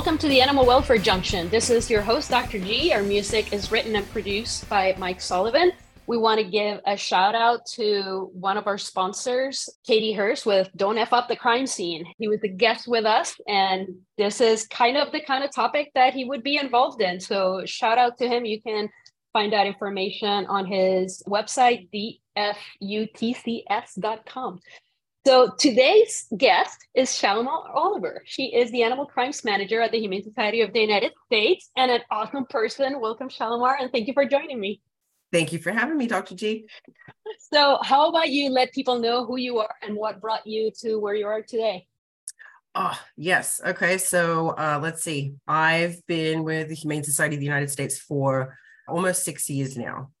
Welcome to the Animal Welfare Junction. This is your host, Dr. G. Our music is written and produced by Mike Sullivan. We want to give a shout out to one of our sponsors, Katie Hurst with Don't F Up the Crime Scene. He was a guest with us, and this is kind of the kind of topic that he would be involved in. So, shout out to him. You can find out information on his website, dfutcs.com. So today's guest is Shalimar Oliver. She is the Animal Crimes Manager at the Humane Society of the United States and an awesome person. Welcome, Shalimar, and thank you for joining me. Thank you for having me, Dr. G. So, how about you let people know who you are and what brought you to where you are today? Oh, yes. Okay. So, uh, let's see. I've been with the Humane Society of the United States for almost six years now.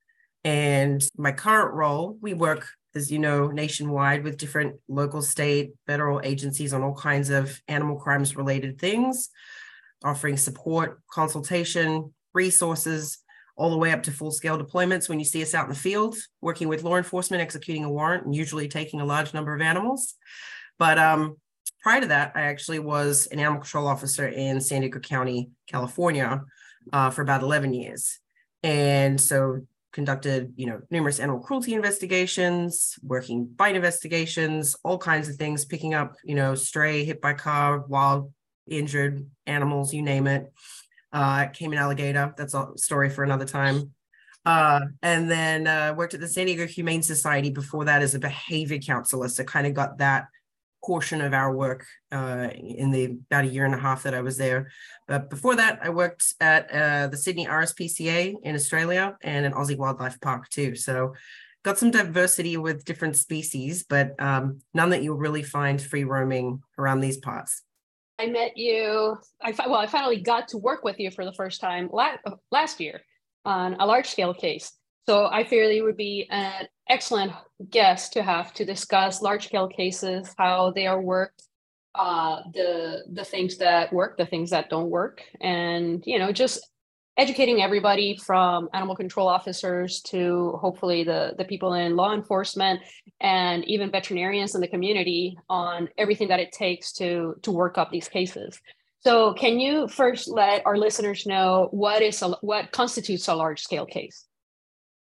And my current role, we work as you know, nationwide with different local, state, federal agencies on all kinds of animal crimes related things, offering support, consultation, resources, all the way up to full scale deployments when you see us out in the field, working with law enforcement, executing a warrant, and usually taking a large number of animals. But um, prior to that, I actually was an animal control officer in San Diego County, California, uh, for about 11 years. And so conducted, you know, numerous animal cruelty investigations, working bite investigations, all kinds of things, picking up, you know, stray, hit by car, wild, injured animals, you name it. Uh, came in alligator. That's a story for another time. Uh, and then uh, worked at the San Diego Humane Society before that as a behavior counselor. So kind of got that portion of our work uh, in the about a year and a half that I was there. But before that, I worked at uh, the Sydney RSPCA in Australia and an Aussie Wildlife Park too. So got some diversity with different species, but um, none that you'll really find free roaming around these parts. I met you. I well, I finally got to work with you for the first time last, last year on a large scale case. So I feel you would be an excellent guest to have to discuss large scale cases, how they are worked, uh, the the things that work, the things that don't work, and you know just educating everybody from animal control officers to hopefully the the people in law enforcement and even veterinarians in the community on everything that it takes to to work up these cases. So, can you first let our listeners know what is a, what constitutes a large scale case?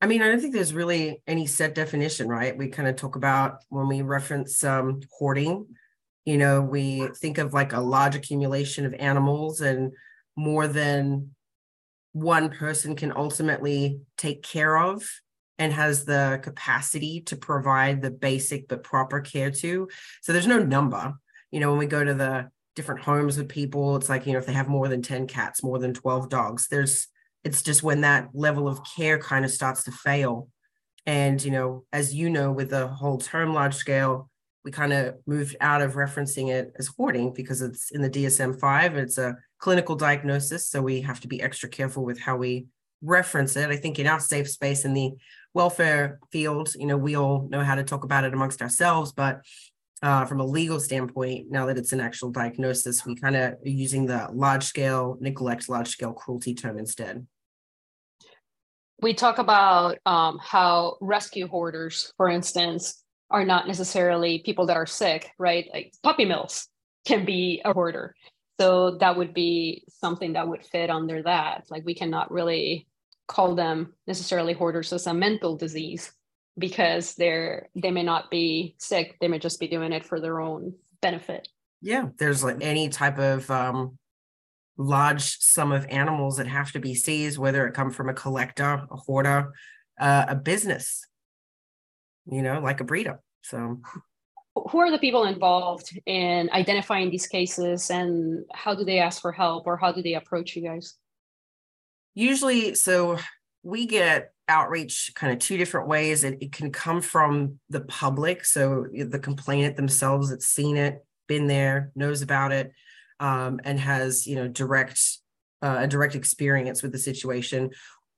I mean, I don't think there's really any set definition, right? We kind of talk about when we reference um, hoarding, you know, we think of like a large accumulation of animals and more than one person can ultimately take care of and has the capacity to provide the basic but proper care to. So there's no number. You know, when we go to the different homes with people, it's like, you know, if they have more than 10 cats, more than 12 dogs, there's it's just when that level of care kind of starts to fail. And, you know, as you know, with the whole term large scale, we kind of moved out of referencing it as hoarding because it's in the DSM 5. It's a clinical diagnosis. So we have to be extra careful with how we reference it. I think in our safe space in the welfare field, you know, we all know how to talk about it amongst ourselves. But uh, from a legal standpoint, now that it's an actual diagnosis, we kind of are using the large scale neglect, large scale cruelty term instead we talk about um, how rescue hoarders, for instance, are not necessarily people that are sick, right? Like puppy mills can be a hoarder. So that would be something that would fit under that. Like we cannot really call them necessarily hoarders as a mental disease because they're they may not be sick. They may just be doing it for their own benefit. Yeah, there's like any type of um, large sum of animals that have to be seized, whether it come from a collector, a hoarder, uh, a business, you know, like a breeder. So, who are the people involved in identifying these cases and how do they ask for help or how do they approach you guys? Usually, so we get outreach kind of two different ways. It, it can come from the public. So, the complainant themselves that's seen it, been there, knows about it um, and has you know direct uh, a direct experience with the situation,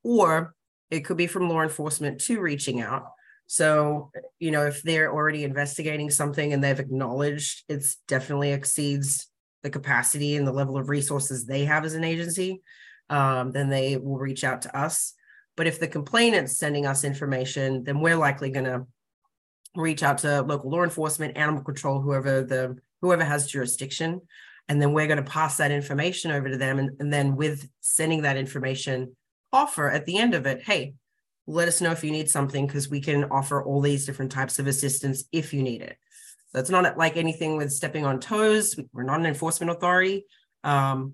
or it could be from law enforcement to reaching out. So, you know, if they're already investigating something and they've acknowledged it's definitely exceeds the capacity and the level of resources they have as an agency, um, then they will reach out to us. But if the complainant's sending us information, then we're likely going to reach out to local law enforcement, animal control, whoever the whoever has jurisdiction And then we're going to pass that information over to them. And, and then with sending that information, offer at the end of it, hey, let us know if you need something because we can offer all these different types of assistance if you need it. So it's not like anything with stepping on toes. We're not an enforcement authority, um,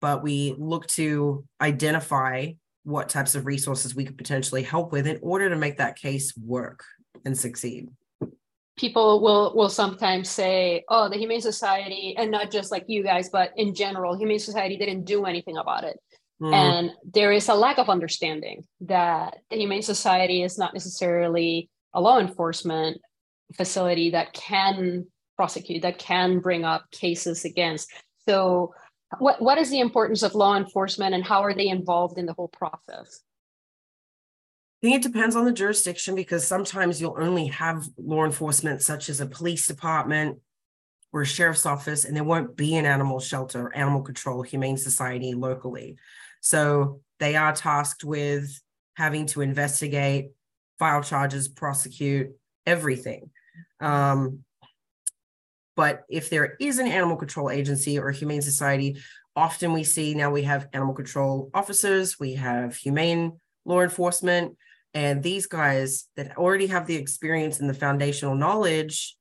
but we look to identify what types of resources we could potentially help with in order to make that case work and succeed people will will sometimes say oh the humane society and not just like you guys but in general humane society didn't do anything about it. Mm. and there is a lack of understanding that the humane society is not necessarily a law enforcement facility that can prosecute that can bring up cases against. So what what is the importance of law enforcement and how are they involved in the whole process think it depends on the jurisdiction because sometimes you'll only have law enforcement, such as a police department or a sheriff's office, and there won't be an animal shelter, animal control, humane society locally. So they are tasked with having to investigate, file charges, prosecute everything. Um, but if there is an animal control agency or humane society, often we see now we have animal control officers, we have humane law enforcement, and these guys that already have the experience and the foundational knowledge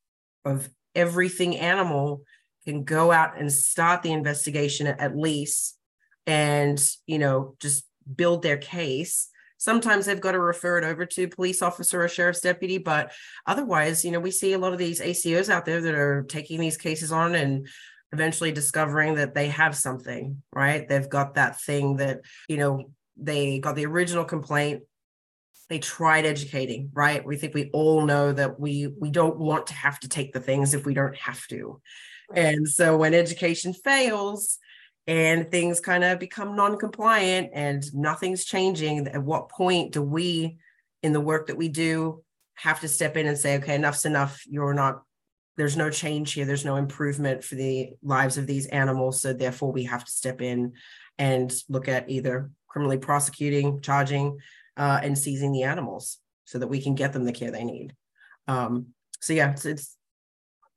of everything animal can go out and start the investigation at least and, you know, just build their case. Sometimes they've got to refer it over to police officer or sheriff's deputy, but otherwise, you know, we see a lot of these ACOs out there that are taking these cases on and eventually discovering that they have something, right? They've got that thing that, you know, they got the original complaint they tried educating right? We think we all know that we we don't want to have to take the things if we don't have to. And so when education fails and things kind of become non-compliant and nothing's changing at what point do we in the work that we do have to step in and say okay enough's enough. You're not there's no change here. There's no improvement for the lives of these animals. So therefore we have to step in and look at either criminally prosecuting charging uh, and seizing the animals so that we can get them the care they need. Um, so yeah, it's, it's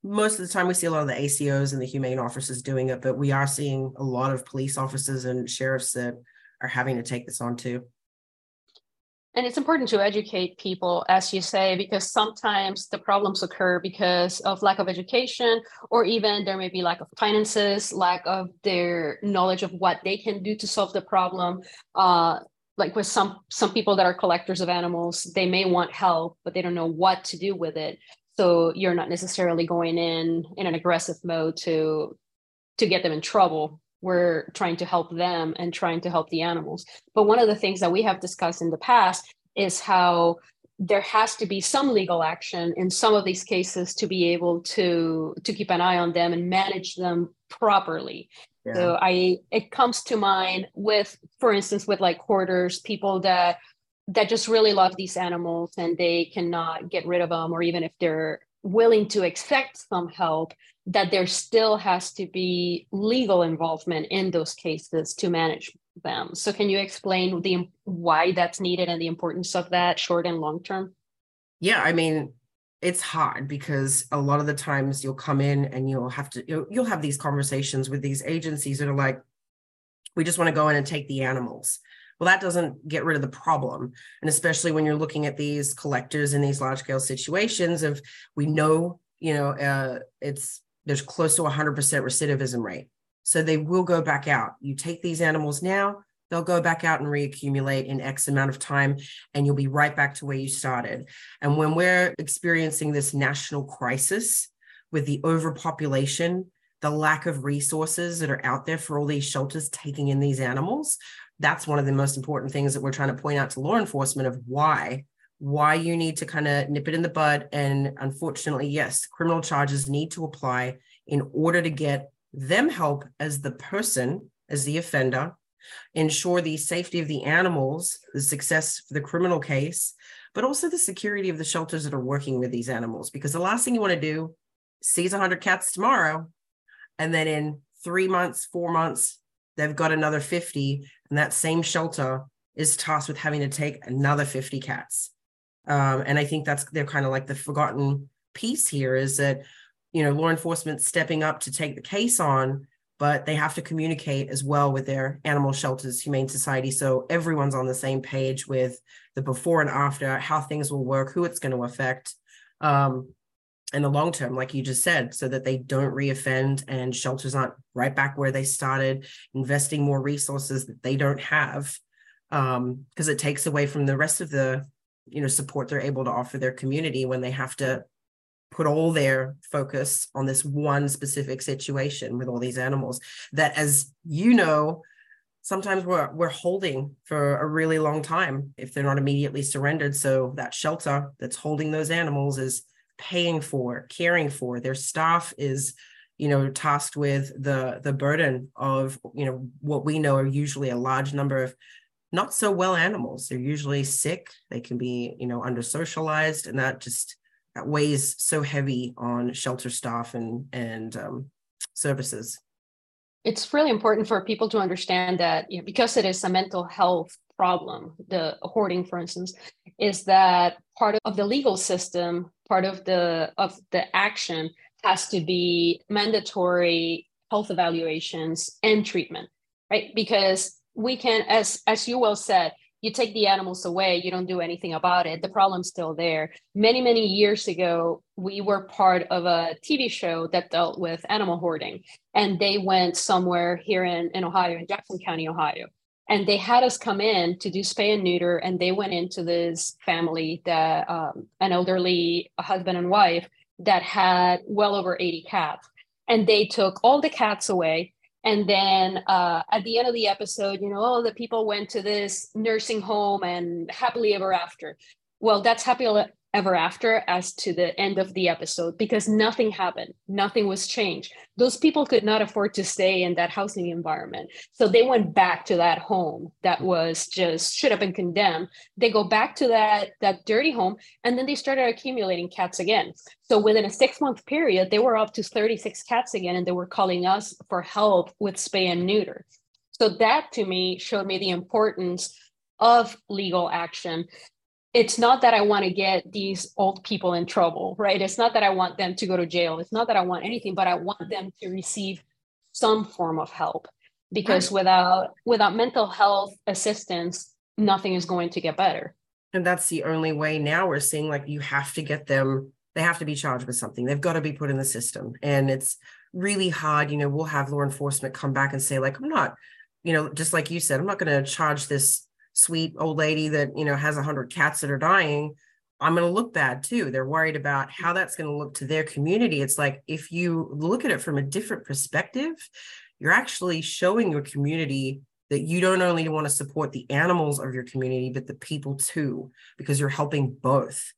most of the time we see a lot of the ACOs and the humane officers doing it, but we are seeing a lot of police officers and sheriffs that are having to take this on too. And it's important to educate people, as you say, because sometimes the problems occur because of lack of education, or even there may be lack of finances, lack of their knowledge of what they can do to solve the problem. Uh, like with some some people that are collectors of animals they may want help but they don't know what to do with it. So you're not necessarily going in in an aggressive mode to to get them in trouble. We're trying to help them and trying to help the animals. But one of the things that we have discussed in the past is how there has to be some legal action in some of these cases to be able to to keep an eye on them and manage them properly yeah. So I it comes to mind with, for instance, with like hoarders, people that that just really love these animals and they cannot get rid of them, or even if they're willing to accept some help, that there still has to be legal involvement in those cases to manage them. So can you explain the why that's needed and the importance of that short and long term? Yeah, I mean, it's hard because a lot of the times you'll come in and you'll have to you'll, you'll have these conversations with these agencies that are like we just want to go in and take the animals. Well that doesn't get rid of the problem and especially when you're looking at these collectors in these large scale situations of we know you know uh, it's there's close to 100% recidivism rate. So they will go back out. You take these animals now they'll go back out and reaccumulate in X amount of time, and you'll be right back to where you started. And when we're experiencing this national crisis with the overpopulation, the lack of resources that are out there for all these shelters taking in these animals, that's one of the most important things that we're trying to point out to law enforcement of why why you need to kind of nip it in the bud and unfortunately yes criminal charges need to apply in order to get them help as the person as the offender ensure the safety of the animals, the success for the criminal case, but also the security of the shelters that are working with these animals. Because the last thing you want to do, seize 100 cats tomorrow, and then in three months, four months, they've got another 50, and that same shelter is tasked with having to take another 50 cats. Um, and I think that's they're kind of like the forgotten piece here is that you know law enforcement stepping up to take the case on but they have to communicate as well with their animal shelters, humane society. So everyone's on the same page with the before and after, how things will work, who it's going to affect. Um, in the long term, like you just said, so that they don't reoffend and shelters aren't right back where they started, investing more resources that they don't have, because um, it takes away from the rest of the, you know, support they're able to offer their community when they have to put all their focus on this one specific situation with all these animals that as you know sometimes we're we're holding for a really long time if they're not immediately surrendered. So that shelter that's holding those animals is paying for caring for. Their staff is you know tasked with the the burden of you know what we know are usually a large number of not so well animals. They're usually sick. They can be you know under socialized and that just weighs so heavy on shelter staff and and um, services. It's really important for people to understand that you know, because it is a mental health problem the hoarding for instance is that part of the legal system part of the of the action has to be mandatory health evaluations and treatment right? Because we can as as you well said you take the animals away, you don't do anything about it. The problem's still there. Many, many years ago, we were part of a TV show that dealt with animal hoarding, and they went somewhere here in, in Ohio, in Jackson County, Ohio. And they had us come in to do spay and neuter, and they went into this family that um, an elderly husband and wife that had well over 80 cats. And they took all the cats away and then uh, at the end of the episode you know oh the people went to this nursing home and happily ever after. Well that's happy ever after as to the end of the episode because nothing happened. Nothing was changed. Those people could not afford to stay in that housing environment. So they went back to that home that was just should have been condemned. They go back to that that dirty home and then they started accumulating cats again. So within a six month period they were up to 36 cats again and they were calling us for help with spay and neuter. So that to me showed me the importance of legal action it's not that I want to get these old people in trouble, right? It's not that I want them to go to jail. It's not that I want anything, but I want them to receive some form of help because without without mental health assistance, nothing is going to get better. And that's the only way now we're seeing like you have to get them they have to be charged with something. They've got to be put in the system. And it's really hard, you know, we'll have law enforcement come back and say like I'm not, you know, just like you said, I'm not going to charge this sweet old lady that you know has a hundred cats that are dying i'm going to look bad too. They're worried about how that's going to look to their community. It's like if you look at it from a different perspective you're actually showing your community that you don't only want to support the animals of your community but the people too because you're helping both.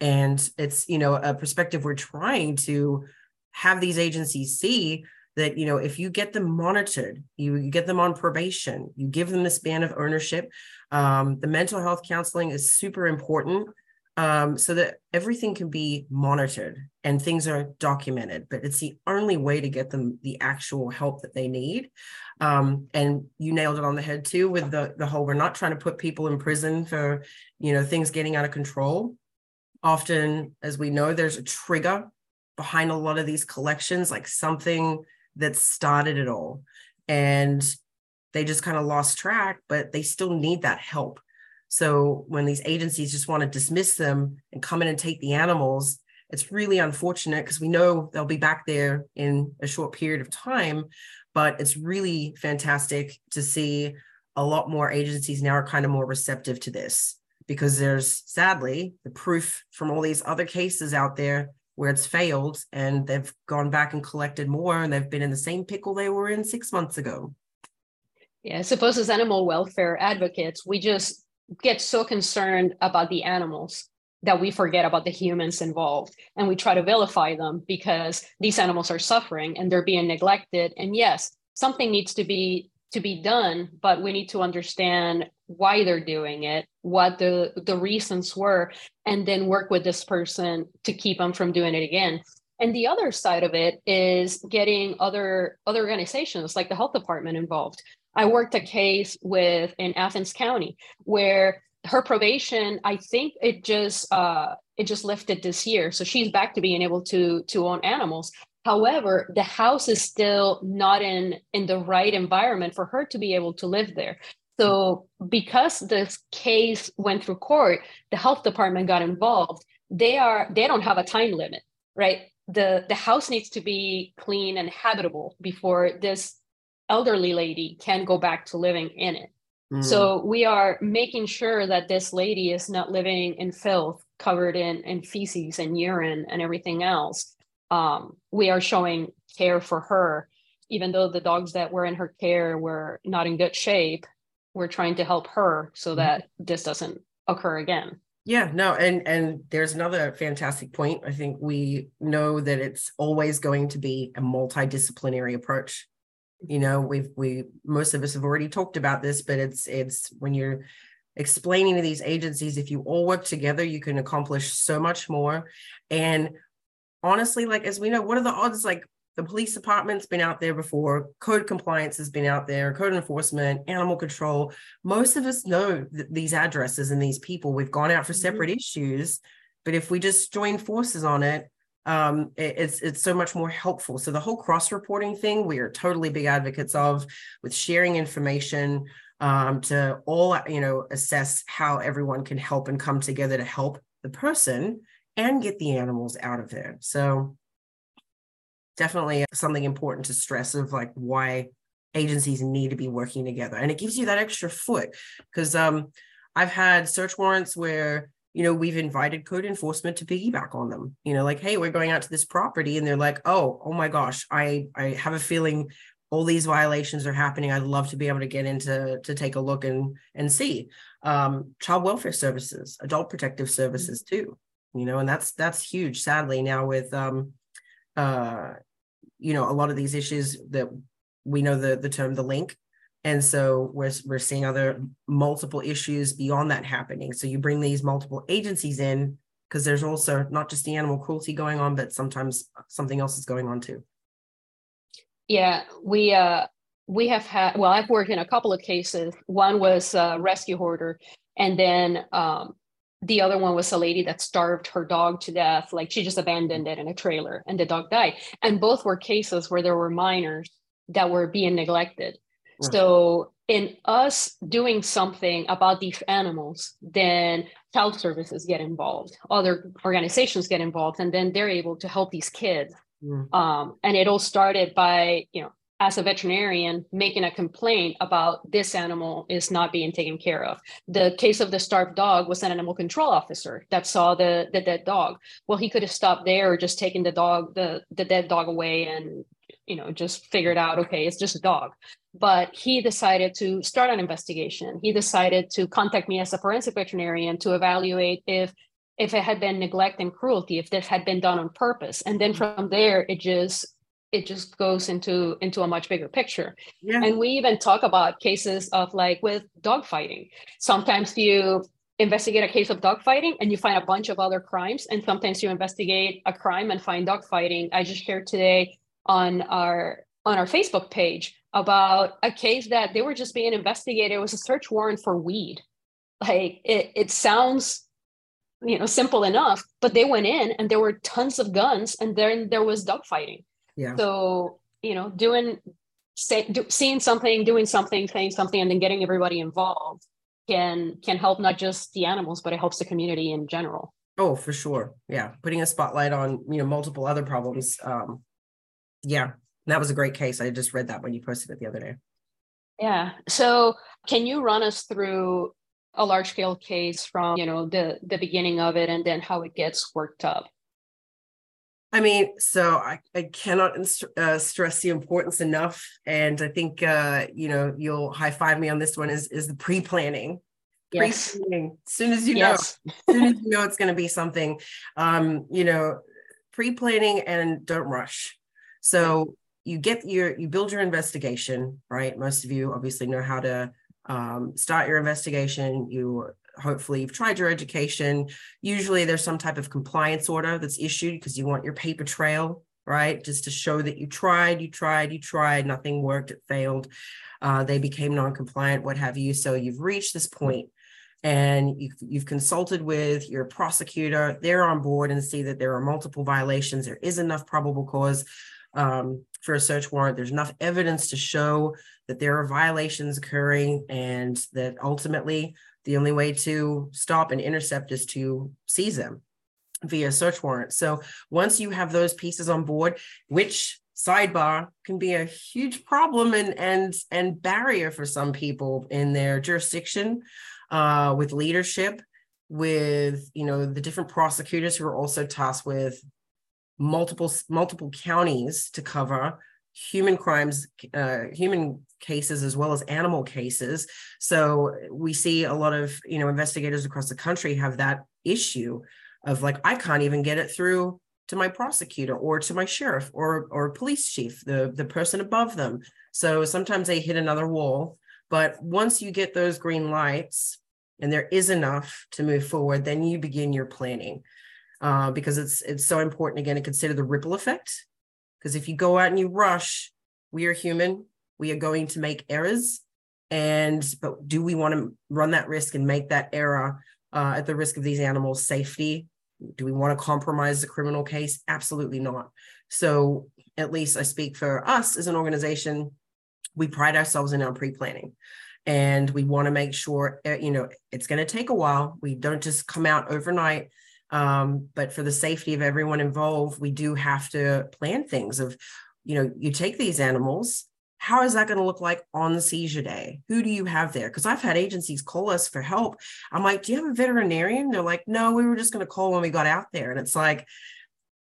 And it's you know a perspective we're trying to have these agencies see that you know if you get them monitored you, you get them on probation you give them the span of ownership um, the mental health counseling is super important um, so that everything can be monitored and things are documented but it's the only way to get them the actual help that they need um, and you nailed it on the head too with the the whole we're not trying to put people in prison for you know things getting out of control often as we know there's a trigger behind a lot of these collections like something that started it all. And they just kind of lost track, but they still need that help. So when these agencies just want to dismiss them and come in and take the animals, it's really unfortunate because we know they'll be back there in a short period of time. But it's really fantastic to see a lot more agencies now are kind of more receptive to this because there's sadly the proof from all these other cases out there where it's failed and they've gone back and collected more and they've been in the same pickle they were in six months ago. Yeah, I suppose as animal welfare advocates, we just get so concerned about the animals that we forget about the humans involved and we try to vilify them because these animals are suffering and they're being neglected. And yes, something needs to be to be done, but we need to understand why they're doing it, what the the reasons were, and then work with this person to keep them from doing it again. And the other side of it is getting other other organizations like the health department involved. I worked a case with in Athens County where her probation, I think it just uh, it just lifted this year, so she's back to being able to to own animals However, the house is still not in in the right environment for her to be able to live there. So because this case went through court, the health department got involved. They are they don't have a time limit, right? The the house needs to be clean and habitable before this elderly lady can go back to living in it. Mm. So we are making sure that this lady is not living in filth covered in, in feces and urine and everything else. Um, we are showing care for her, even though the dogs that were in her care were not in good shape we're trying to help her so mm-hmm. that this doesn't occur again yeah no and and there's another fantastic point i think we know that it's always going to be a multidisciplinary approach you know we've we most of us have already talked about this but it's it's when you're explaining to these agencies if you all work together you can accomplish so much more. And honestly like as we know what are the odds? Like the police department's been out there before code compliance has been out there code enforcement animal control. Most of us know th- these addresses and these people. We've gone out for mm-hmm. separate issues but if we just join forces on it um, it's it's so much more helpful. So the whole cross reporting thing we are totally big advocates of with sharing information um, to all you know assess how everyone can help and come together to help the person and get the animals out of there. So definitely something important to stress of like why agencies need to be working together. And it gives you that extra foot because um i've had search warrants where you know we've invited code enforcement to piggyback on them you know like hey we're going out to this property and they're like oh oh my gosh i i have a feeling all these violations are happening. I'd love to be able to get into to take a look and and see. Um child welfare services adult protective services too you know and that's that's huge. Sadly now with um uh, you know, a lot of these issues that we know the the term the link. And so we're, we're seeing other multiple issues beyond that happening. So you bring these multiple agencies in because there's also not just the animal cruelty going on, but sometimes something else is going on too. Yeah, we uh we have had well, I've worked in a couple of cases. One was a rescue hoarder, and then um, the other one was a lady that starved her dog to death like she just abandoned it in a trailer and the dog died and both were cases where there were minors that were being neglected right. so in us doing something about these animals then child services get involved other organizations get involved and then they're able to help these kids mm. um, and it all started by you know as a veterinarian making a complaint about this animal is not being taken care of. The case of the starved dog was an animal control officer that saw the, the dead dog. Well, he could have stopped there or just taken the dog, the, the dead dog away and, you know, just figured out, okay, it's just a dog. But he decided to start an investigation. He decided to contact me as a forensic veterinarian to evaluate if if it had been neglect and cruelty, if this had been done on purpose. And then from there, it just it just goes into into a much bigger picture yeah. and we even talk about cases of like with dog fighting sometimes you investigate a case of dog fighting and you find a bunch of other crimes and sometimes you investigate a crime and find dog fighting i just shared today on our on our facebook page about a case that they were just being investigated it was a search warrant for weed like it, it sounds you know simple enough but they went in and there were tons of guns and then there was dog fighting yeah. So, you know, doing, say, do, seeing something, doing something, saying something, and then getting everybody involved can can help not just the animals, but it helps the community in general. Oh, for sure. Yeah. Putting a spotlight on, you know, multiple other problems. Um, yeah. That was a great case. I just read that when you posted it the other day. Yeah. So can you run us through a large scale case from, you know, the the beginning of it and then how it gets worked up? I mean, so I, I cannot uh, stress the importance enough. And I think, uh, you know, you'll high five me on this one is, is the pre-planning. Yes. Pre-planning. As soon as you yes. know, as soon as you know it's going to be something, um, you know, pre-planning and don't rush. So you get your, you build your investigation, right? Most of you obviously know how to um, start your investigation. You hopefully you've tried your education. Usually there's some type of compliance order that's issued because you want your paper trail, right? Just to show that you tried, you tried, you tried, nothing worked, it failed. Uh, they became non-compliant, what have you. So you've reached this and you, you've consulted with your prosecutor, they're on board and see that there are multiple violations, there is enough probable cause um, for a search warrant, there's enough evidence to show that there are violations occurring and that ultimately the only way to stop and intercept is to seize them via search warrant. So once you have those pieces on board, which sidebar can be a huge problem and and and barrier for some people in their jurisdiction uh, with leadership with you know the different prosecutors who are also tasked with multiple multiple counties to cover human crimes uh, human cases as well as animal cases. So we see a lot of you know investigators across the country have that issue of like i can't even get it through to my prosecutor or to my sheriff or or police chief the the person above them. So sometimes they hit another wall but once you get those green lights and there is enough to move forward then you begin your planning uh, because it's it's so important again to consider the ripple effect because if you go out and you rush we are human we are going to make errors and but do we want to run that risk and make that error uh, at the risk of these animals safety do we want to compromise the criminal case? Absolutely not. So, at least I speak for us as an organization, we pride ourselves in our pre planning and we want to make sure, eh, you know, it's going to take a while. We don't just come out overnight. Um, but for the safety of everyone involved, we do have to plan things of, you know, you take these animals how is that going to look like on the seizure day? Who do you have there? Because I've had agencies call us for help. I'm like, do you have a veterinarian? They're like, no, we were just going to call when we got out there. And it's like,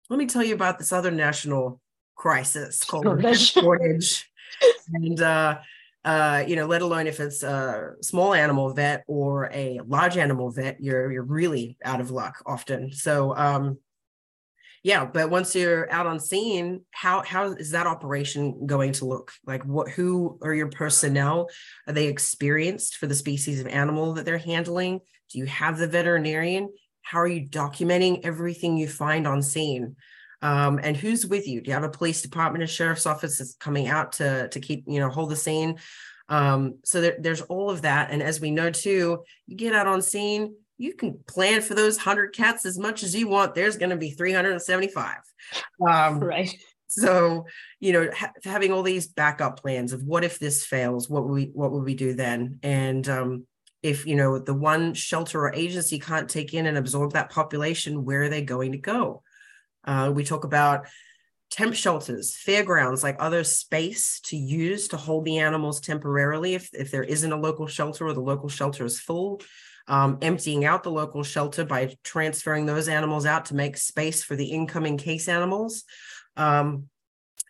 let me tell you about this other national crisis called shortage. and uh, uh, you know, let alone if it's a small animal vet or a large animal vet, you're you're really out of luck often. So um, yeah but once you're out on scene how how is that operation going to look? Like what who are your personnel? Are they experienced for the species of animal that they're handling? Do you have the veterinarian? How are you documenting everything you find on scene um, and who's with you? Do you have a police department a sheriff's office that's coming out to to keep you know hold the scene? Um, so there, there's all of that. And as we know too you get out on scene you can plan for those 100 cats as much as you want. There's going to be 375 um, right. so you know ha- having all these backup plans of what if this fails what we what would we do then? And um, if you know the one shelter or agency can't take in and absorb that population where are they going to go uh, we talk about temp shelters fairgrounds like other space to use to hold the animals temporarily if, if there isn't a local shelter or the local shelter is full um, emptying out the local shelter by transferring those animals out to make space for the incoming case animals, um,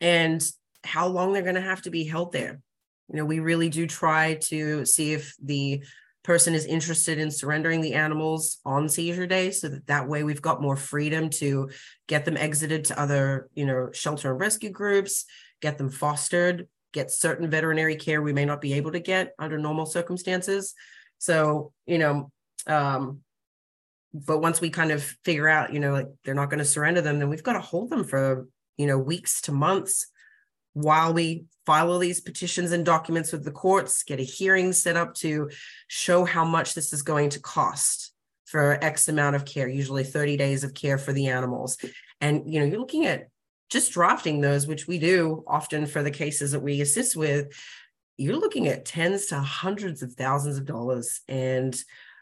and how long they're going to have to be held there. You know, we really do try to see if the person is interested in surrendering the animals on seizure day so that that way we've got more freedom to get them exited to other you know shelter and rescue groups get them fostered get certain veterinary care we may not be able to get under normal circumstances. So, you know, um, but once we kind of figure out, you know, like they're not going to surrender them, then we've got to hold them for, you know, weeks to months while we file all these petitions and documents with the courts, get a hearing set up to show how much this is going to cost for X amount of care, usually 30 days of care for the animals. And, you know, you're looking at just drafting those, which we do often for the cases that we assist with, you're looking at tens to hundreds of thousands of dollars. And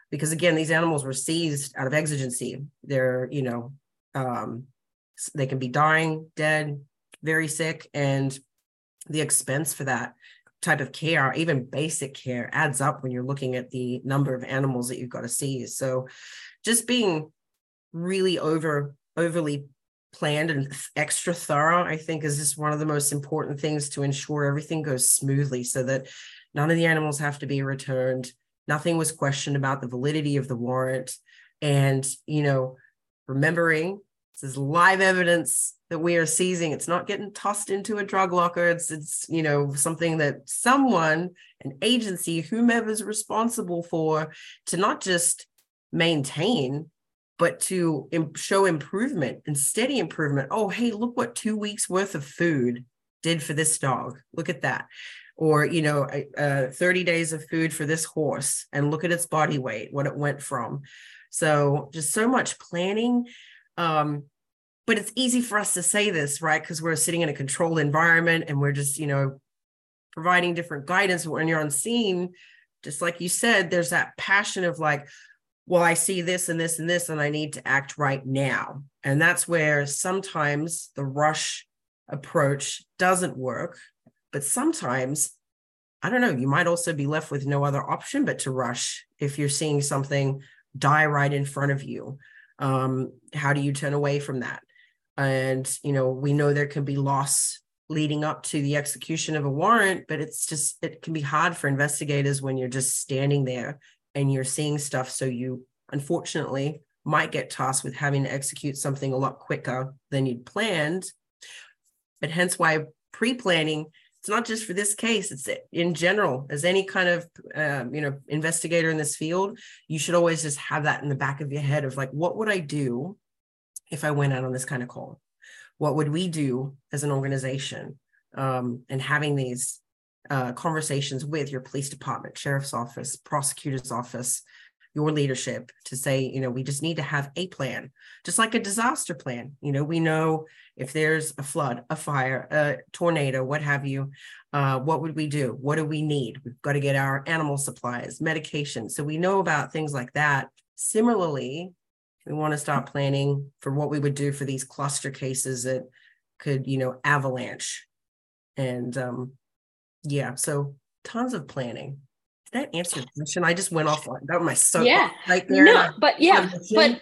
because again, these animals were seized out of exigency. They're, you know, um, they can be dying, dead, very sick, and the expense for that type of care, even basic care, adds up when you're looking at the number of animals that you've got to see. So just being really over overly planned and extra thorough, I think is just one of the most important things to ensure everything goes smoothly so that none of the animals have to be returned. Nothing was questioned about the validity of the warrant. And, you know, remembering this is live evidence that we are seizing. It's not getting tossed into a drug locker. It's, it's, you know, something that someone, an agency, whomever's responsible for to not just maintain, but to Im- show improvement and steady improvement. Oh, hey, look what two weeks worth of food did for this dog. Look at that. or you know uh, 30 days of food for this horse and look at its body weight what it went from so just so much planning um, but it's easy for us to say this right? Because we're sitting in a controlled environment and we're just you know providing different guidance. When you're on scene just like you said there's that passion of like well i see this and this and this and i need to act right now. And that's where sometimes the rush approach doesn't work. But sometimes, I don't know, you might also be left with no other option but to rush if you're seeing something die right in front of you. Um, how do you turn away from that? And, you know, we know there can be loss leading up to the execution of a warrant, but it's just, it can be hard for investigators when you're just standing there and you're seeing stuff. So you, unfortunately, might get tasked with having to execute something a lot quicker than you'd planned. But hence why pre planning it's not just for this case it's in general as any kind of um, you know investigator in this field you should always just have that in the back of your head of like what would i do if i went out on this kind of call? What would we do as an organization um, and having these uh, conversations with your police department sheriff's office prosecutor's office your leadership to say, you know, we just need to have a plan, just like a disaster plan. You know, we know if there's a flood, a fire, a tornado, what have you, uh, what would we do? What do we need? We've got to get our animal supplies, medication. So we know about things like that. Similarly, we want to start planning for what we would do for these cluster cases that could, you know, avalanche. And um, yeah, so tons of planning that answer the question? I just went off on that my so yeah right there. No, but yeah, but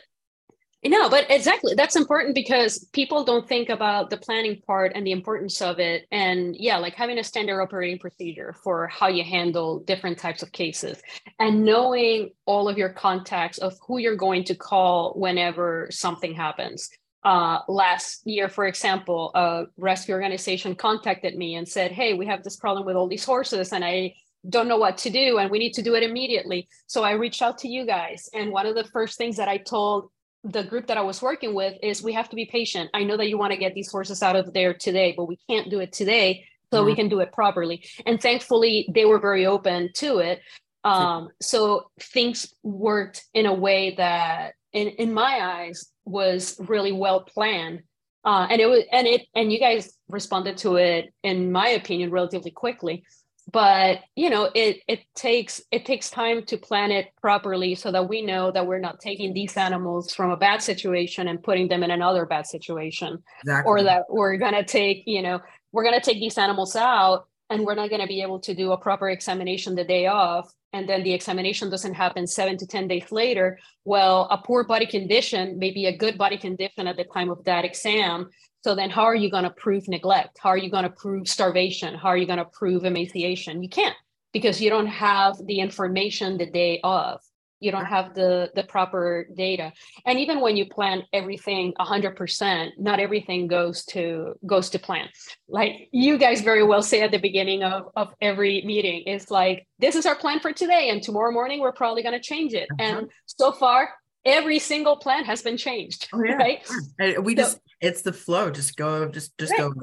no, but exactly. That's important because people don't think about the planning part and the importance of it. And yeah, like having a standard operating procedure for how you handle different types of cases and knowing all of your contacts of who you're going to call whenever something happens. Uh, last year, for example, a rescue organization contacted me and said, Hey, we have this problem with all these horses. And I don't know what to do and we need to do it immediately. So I reached out to you guys. And one of the first things that I told the group that I was working with is we have to be patient. I know that you want to get these horses out of there today, but we can't do it today. So mm-hmm. we can do it properly. And thankfully, they were very open to it. Um, so things worked in a way that, in, in my eyes, was really well planned. Uh, and it was, and it, and you guys responded to it, in my opinion, relatively quickly but you know it it takes it takes time to plan it properly so that we know that we're not taking these animals from a bad situation and putting them in another bad situation exactly. or that we're going to take you know we're going to take these animals out and we're not going to be able to do a proper examination the day of and then the examination doesn't happen seven to 10 days later, well, a poor body condition may be a good body condition at the time of that exam. So then, how are you going to prove neglect? How are you going to prove starvation? How are you going to prove emaciation? You can't because you don't have the information the day of you don't have the the proper data and even when you plan everything 100% not everything goes to goes to plan like you guys very well say at the beginning of, of every meeting it's like this is our plan for today and tomorrow morning we're probably going to change it uh-huh. and so far every single plan has been changed oh, yeah. right? We so, just it's the flow just go just just right. go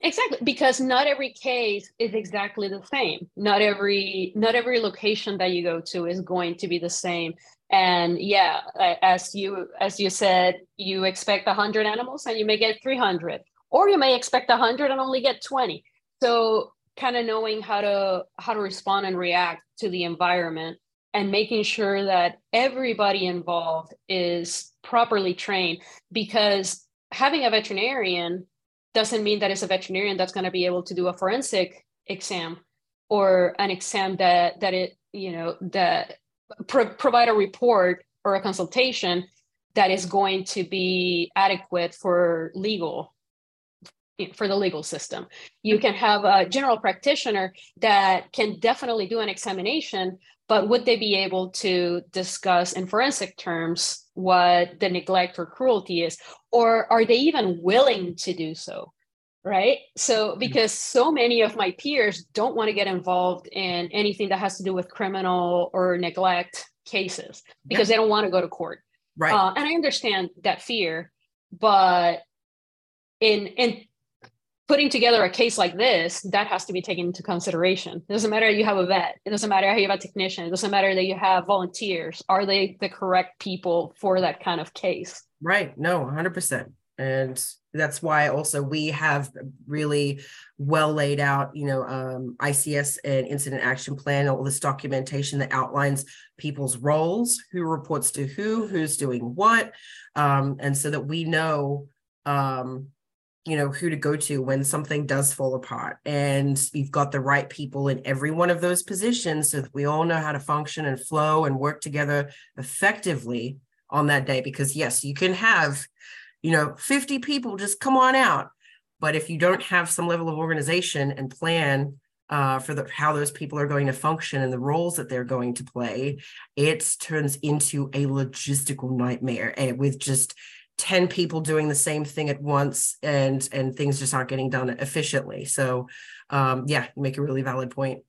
exactly because not every case is exactly the same. Not every not every location that you go to is going to be the same. And yeah as you as you said you expect 100 animals and you may get 300 or you may expect 100 and only get 20 so kind of knowing how to how to respond and react to the environment and making sure that everybody involved is properly trained because having a veterinarian doesn't mean that it's a veterinarian that's going to be able to do a forensic exam or an exam that that it you know that pro- provide a report or a consultation that is going to be adequate for legal for the legal system. You can have a general practitioner that can definitely do an examination, but would they be able to discuss in forensic terms what the neglect or cruelty is? Or are they even willing to do so? right so mm-hmm. because so many of my peers don't want to get involved in anything that has to do with criminal or neglect cases because yeah. they don't want to go to court right uh, and i understand that fear but in in putting together a case like this, that has to be taken into consideration. It doesn't matter you have a vet. It doesn't matter how you have a technician. It doesn't matter that you have volunteers. Are they the correct people for that kind of case? Right. No, 100%. And that's why also we have really well laid out, you know, um, ICS and incident action plan, all this documentation that outlines people's roles, who reports to who, who's doing what, um, and so that we know um, you know who to go to when something does fall apart and you've got the right people in every one of those positions so that we all know how to function and flow and work together effectively on that day. Because yes you can have you know 50 people just come on out but if you don't have some level of organization and plan uh, for the how those people are going to function and the roles that they're going to play it turns into a logistical nightmare and with just 10 people doing the same thing at once and and things just aren't getting done efficiently. So um yeah you make a really valid point.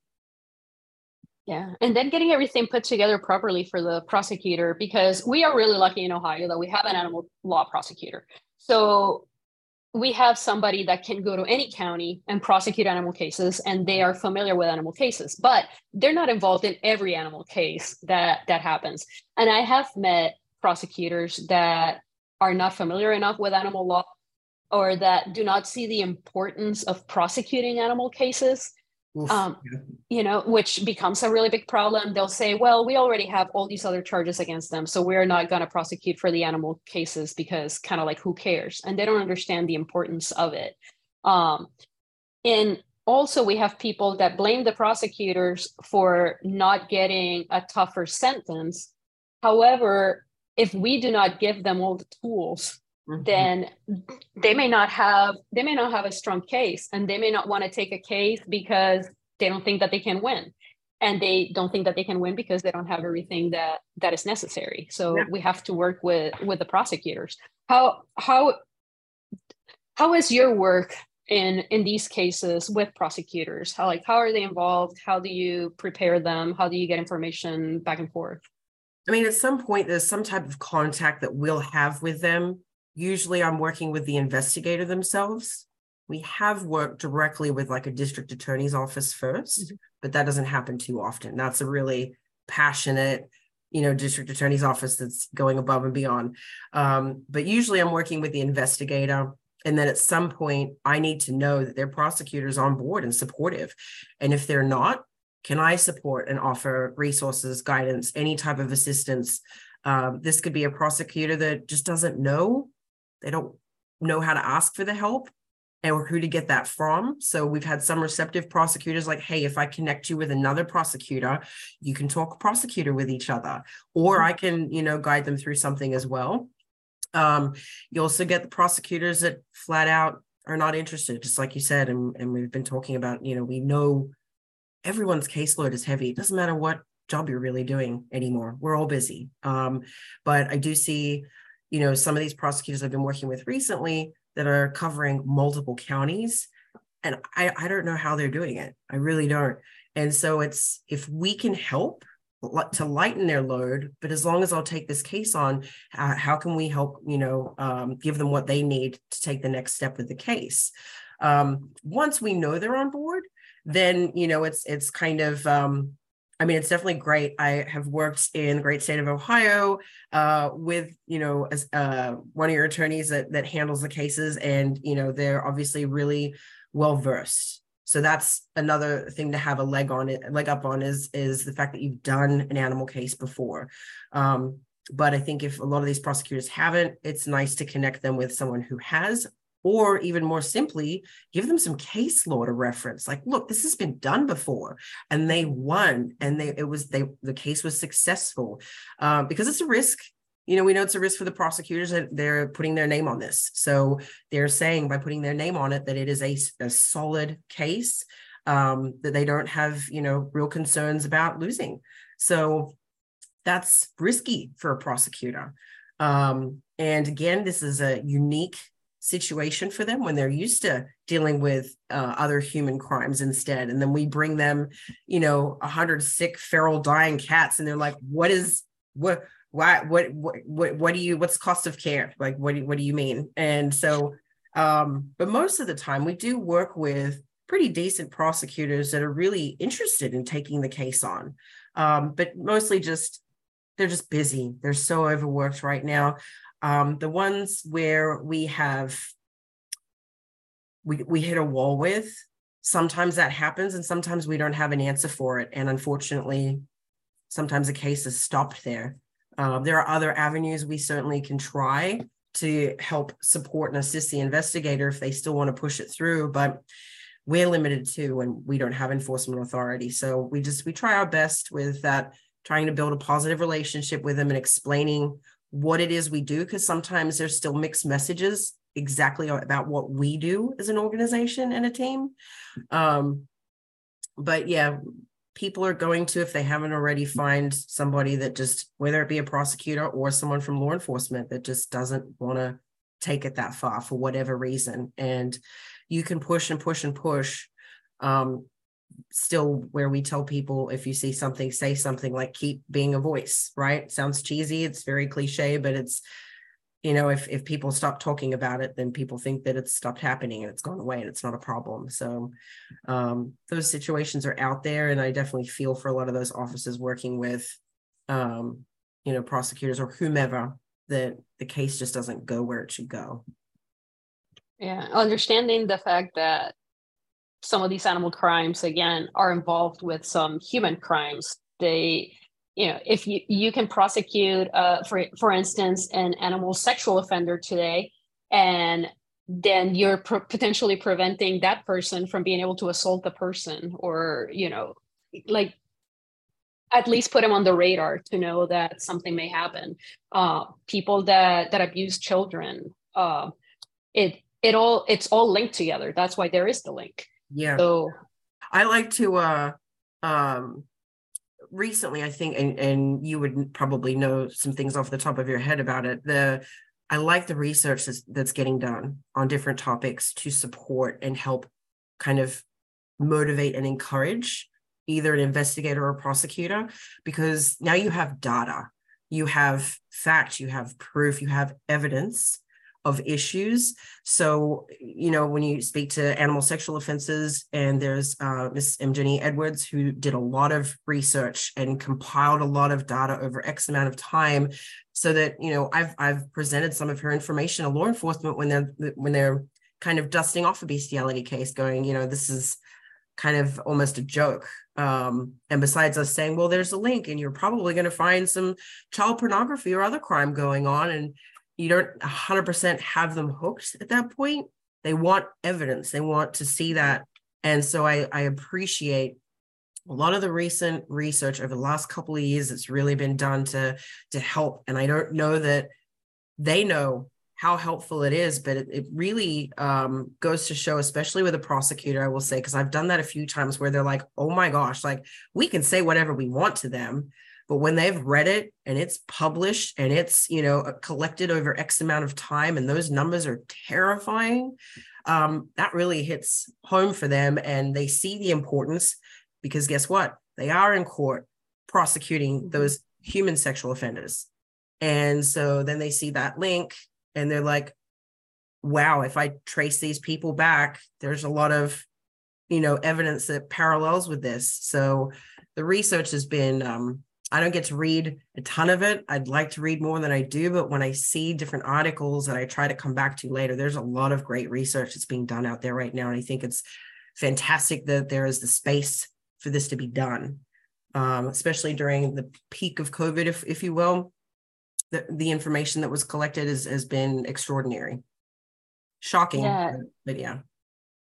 Yeah and then getting everything put together properly for the prosecutor because we are really lucky in ohio that we have an animal law prosecutor. So we have somebody that can go to any county and prosecute animal cases and they are familiar with animal cases but they're not involved in every animal case that that happens. And i have met prosecutors that are not familiar enough with animal law or that do not see the importance of prosecuting animal cases Oof, um, yeah. you know which becomes a really big problem. They'll say well we already have all these other charges against them so we're not going to prosecute for the animal cases because kind of like who cares? And they don't understand the importance of it. Um, and also we have people that blame the prosecutors for not getting a tougher sentence. However if we do not give them all the tools mm-hmm. then they may not have they may not have a strong case and they may not want to take a case because they don't think that they can win. And they don't think that they can win because they don't have everything that that is necessary. So yeah. we have to work with with the prosecutors. How how how is your work in in these cases with prosecutors? How like how are they involved? How do you prepare them? How do you get information back and forth I mean, at some point, there's some type of contact that we'll have with them. Usually, I'm working with the investigator themselves. We have worked directly with like a district attorney's office 1st mm-hmm. but that doesn't happen too often. That's a really passionate, you know, district attorney's office that's going above and beyond. Um, but usually, I'm working with the investigator. And then at some point, I need to know that their prosecutor's on board and supportive. And if they're not, can I support and offer resources, guidance, any type of assistance? Um, this could be a prosecutor that just doesn't know. They don't know how to ask for the help or who to get that from. So we've had some receptive prosecutors like, hey, if I connect you with another prosecutor, you can talk prosecutor with each other, or I can, you know, guide them through something as well. Um, you also get the prosecutors that flat out are not interested, just like you said, and, and we've been talking about, you know, we know everyone's caseload is heavy. It doesn't matter what job you're really doing anymore. We're all busy. Um, but I do see, you know, some of these prosecutors I've been working with recently that are covering multiple counties. And I, I don't know how they're doing it. I really don't. And so it's if we can help to lighten their load, but as long as I'll take this case on, uh, how can we help, you know, um, give them what they need to take the next step with the case? Um, once we know they're on board, then you know it's it's kind of um, I mean, it's definitely great. I have worked in the great state of Ohio uh, with, you know, as uh, one of your attorneys that that handles the cases, and you know, they're obviously really well versed. So that's another thing to have a leg on it, leg up on is is the fact that you've done an animal case before. Um, but I think if a lot of these prosecutors haven't, it's nice to connect them with someone who has or even more simply give them some case law to reference like look this has been done before and they won and they it was they the case was successful. Um, because it's a risk you know we know it's a risk for the prosecutors that they're putting their name on this. So they're saying by putting their name on it that it is a, a solid case um, that they don't have you know real concerns about losing. So that's risky for a prosecutor. Um, and again this is a unique situation for them when they're used to dealing with uh, other human crimes instead and then we bring them you know a hundred sick feral dying cats and they're like what is what why what what what, what do you what's cost of care like what do, what do you mean and so Um, but most of the time, we do work with pretty decent prosecutors that are really interested in taking the case on. Um, but mostly just they're just busy. They're so overworked right now. Um, the ones where we have we we hit a wall with, sometimes that happens, and sometimes we don't have an answer for it. And unfortunately, sometimes a case is stopped there. Uh, there are other avenues we certainly can try to help support and assist the investigator if they still want to push it through, but we're limited too, and we don't have enforcement authority. So we just we try our best with that, trying to build a positive relationship with them and explaining what it is we do, because sometimes there's still mixed messages exactly about what we do as an organization and a team. Um, but yeah, people are going to, if they haven't already, find somebody that just, whether it be a prosecutor or someone from law enforcement that just doesn't want to take it that far for whatever reason. And you can push and push and push. Um, still, where we tell people if you see something, say something like keep being a voice, right? Sounds cheesy, it's very cliche, but it's you know if if people stop talking about it then people think that it's stopped happening and it's gone away and it's not a problem so um, those situations are out there and i definitely feel for a lot of those offices working with um, you know prosecutors or whomever that the case just doesn't go where it should go yeah understanding the fact that some of these animal crimes again are involved with some human crimes. They you know if you you can prosecute uh, for for instance an animal sexual offender today and then you're potentially preventing that person from being able to assault the person or you know like at least put them on the radar to know that something may happen. Uh, people that that abuse children uh, it it all it's all linked together. That's why there is the link yeah so i like to uh um recently, I think, and, and you would probably know some things off the top of your head about it. The I like the research that's, that's getting done on different topics to support and help kind of motivate and encourage either an investigator or prosecutor because now you have data you have fact you have proof you have evidence of issues. So, you know, when you speak to animal sexual offenses, and there's uh, Miss M. Jenny Edwards, who did a lot of research and compiled a lot of data over X amount of time, so that you know, I've I've presented some of her information to law enforcement when they're when they're kind of dusting off a bestiality case, going, you know, this is kind of almost a joke. Um, and besides us saying, well, there's a link, and you're probably going to find some child pornography or other crime going on, and you don't 100% have them hooked at that point. They want evidence, they want to see that. And so I, I appreciate a lot of the recent research over the last couple of years that's really been done to to help and i don't know that they know how helpful it is but it, it really um, goes to show especially with a prosecutor i will say because i've done that a few times where they're like oh my gosh like we can say whatever we want to them but when they've read it and it's published and it's you know collected over x amount of time and those numbers are terrifying um, that really hits home for them and they see the importance because guess what? They are in court prosecuting mm-hmm. those human sexual offenders. And so then they see that link and they're like wow if i trace these people back there's a lot of you know evidence that parallels with this. So the research has been um, I don't get to read a ton of it. I'd like to read more than I do, but when I see different articles that I try to come back to later, there's a lot of great research that's being done out there right now. And I think it's fantastic that there is the space for this to be done, um, especially during the peak of COVID, if, if you will. The, the information that was collected is, has been extraordinary. Shocking, yeah. But, yeah.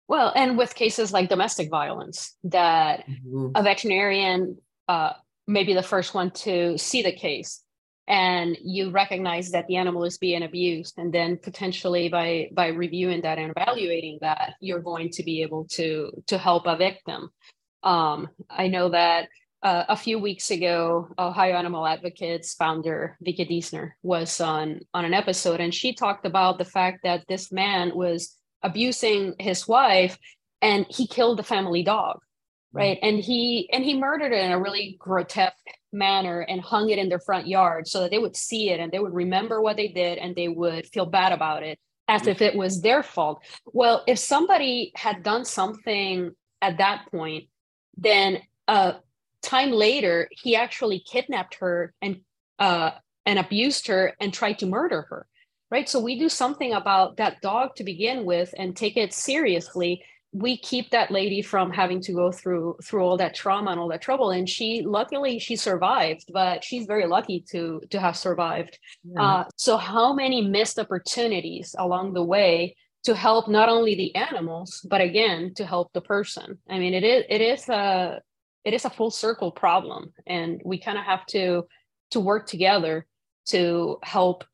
Well, and with cases like domestic violence, that mm-hmm. a veterinarian uh, maybe the first one to see the case and you recognize that the animal is being abused and then potentially by by reviewing that and evaluating that you're going to be able to to help a victim. Um, i know that uh, a few weeks ago ohio animal advocates founder Vicki diesner was on on an episode and she talked about the fact that this man was abusing his wife and he killed the family dog right and he and he murdered it in a really grotesque manner and hung it in their front yard so that they would see it and they would remember what they did and they would feel bad about it as if it was their fault. Well, if somebody had done something at that point, then uh, time later he actually kidnapped her and uh, and abused her and tried to murder her. Right. So we do something about that dog to begin with and take it seriously we keep that lady from having to go through through all that trauma and all that trouble. And she luckily she survived but she's very lucky to to have survived. Yeah. uh, so how many missed opportunities along the way to help not only the animals but again to help the person? I mean it is it is a it is a full circle problem and we kind of have to to work together to help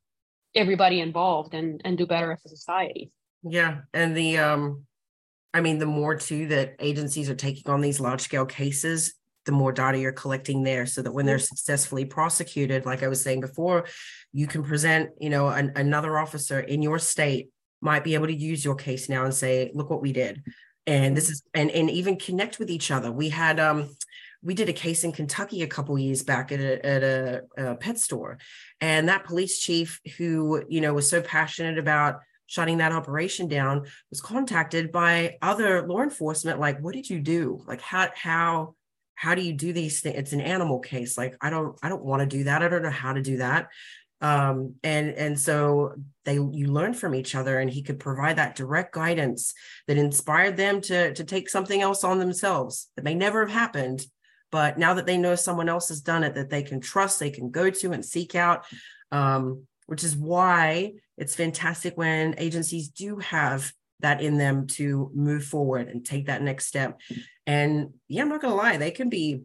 everybody involved and and do better as a society. Yeah and the um I mean, the more too that agencies are taking on these large scale cases, the more data you're collecting there so that when they're successfully prosecuted, like I was saying before, you can present, you know, an, another officer in your state might be able to use your case now and say, look what we did. And this is and and even connect with each other. We had um we did a case in Kentucky a couple years back at a, at a, a pet store, and that police chief who you know was so passionate about shutting that operation down was contacted by other law enforcement like what did you do? Like how how how do you do these things it's an animal case. Like i don't i don't want to do that. I don't know how to do that. Um, and and so they you learn from each other and he could provide that direct guidance that inspired them to to take something else on themselves. That may never have happened but now that they know someone else has done it that they can trust they can go to and seek out um, which is why it's fantastic when agencies do have that in them to move forward and take that next step. And yeah, I'm not going to lie, they can be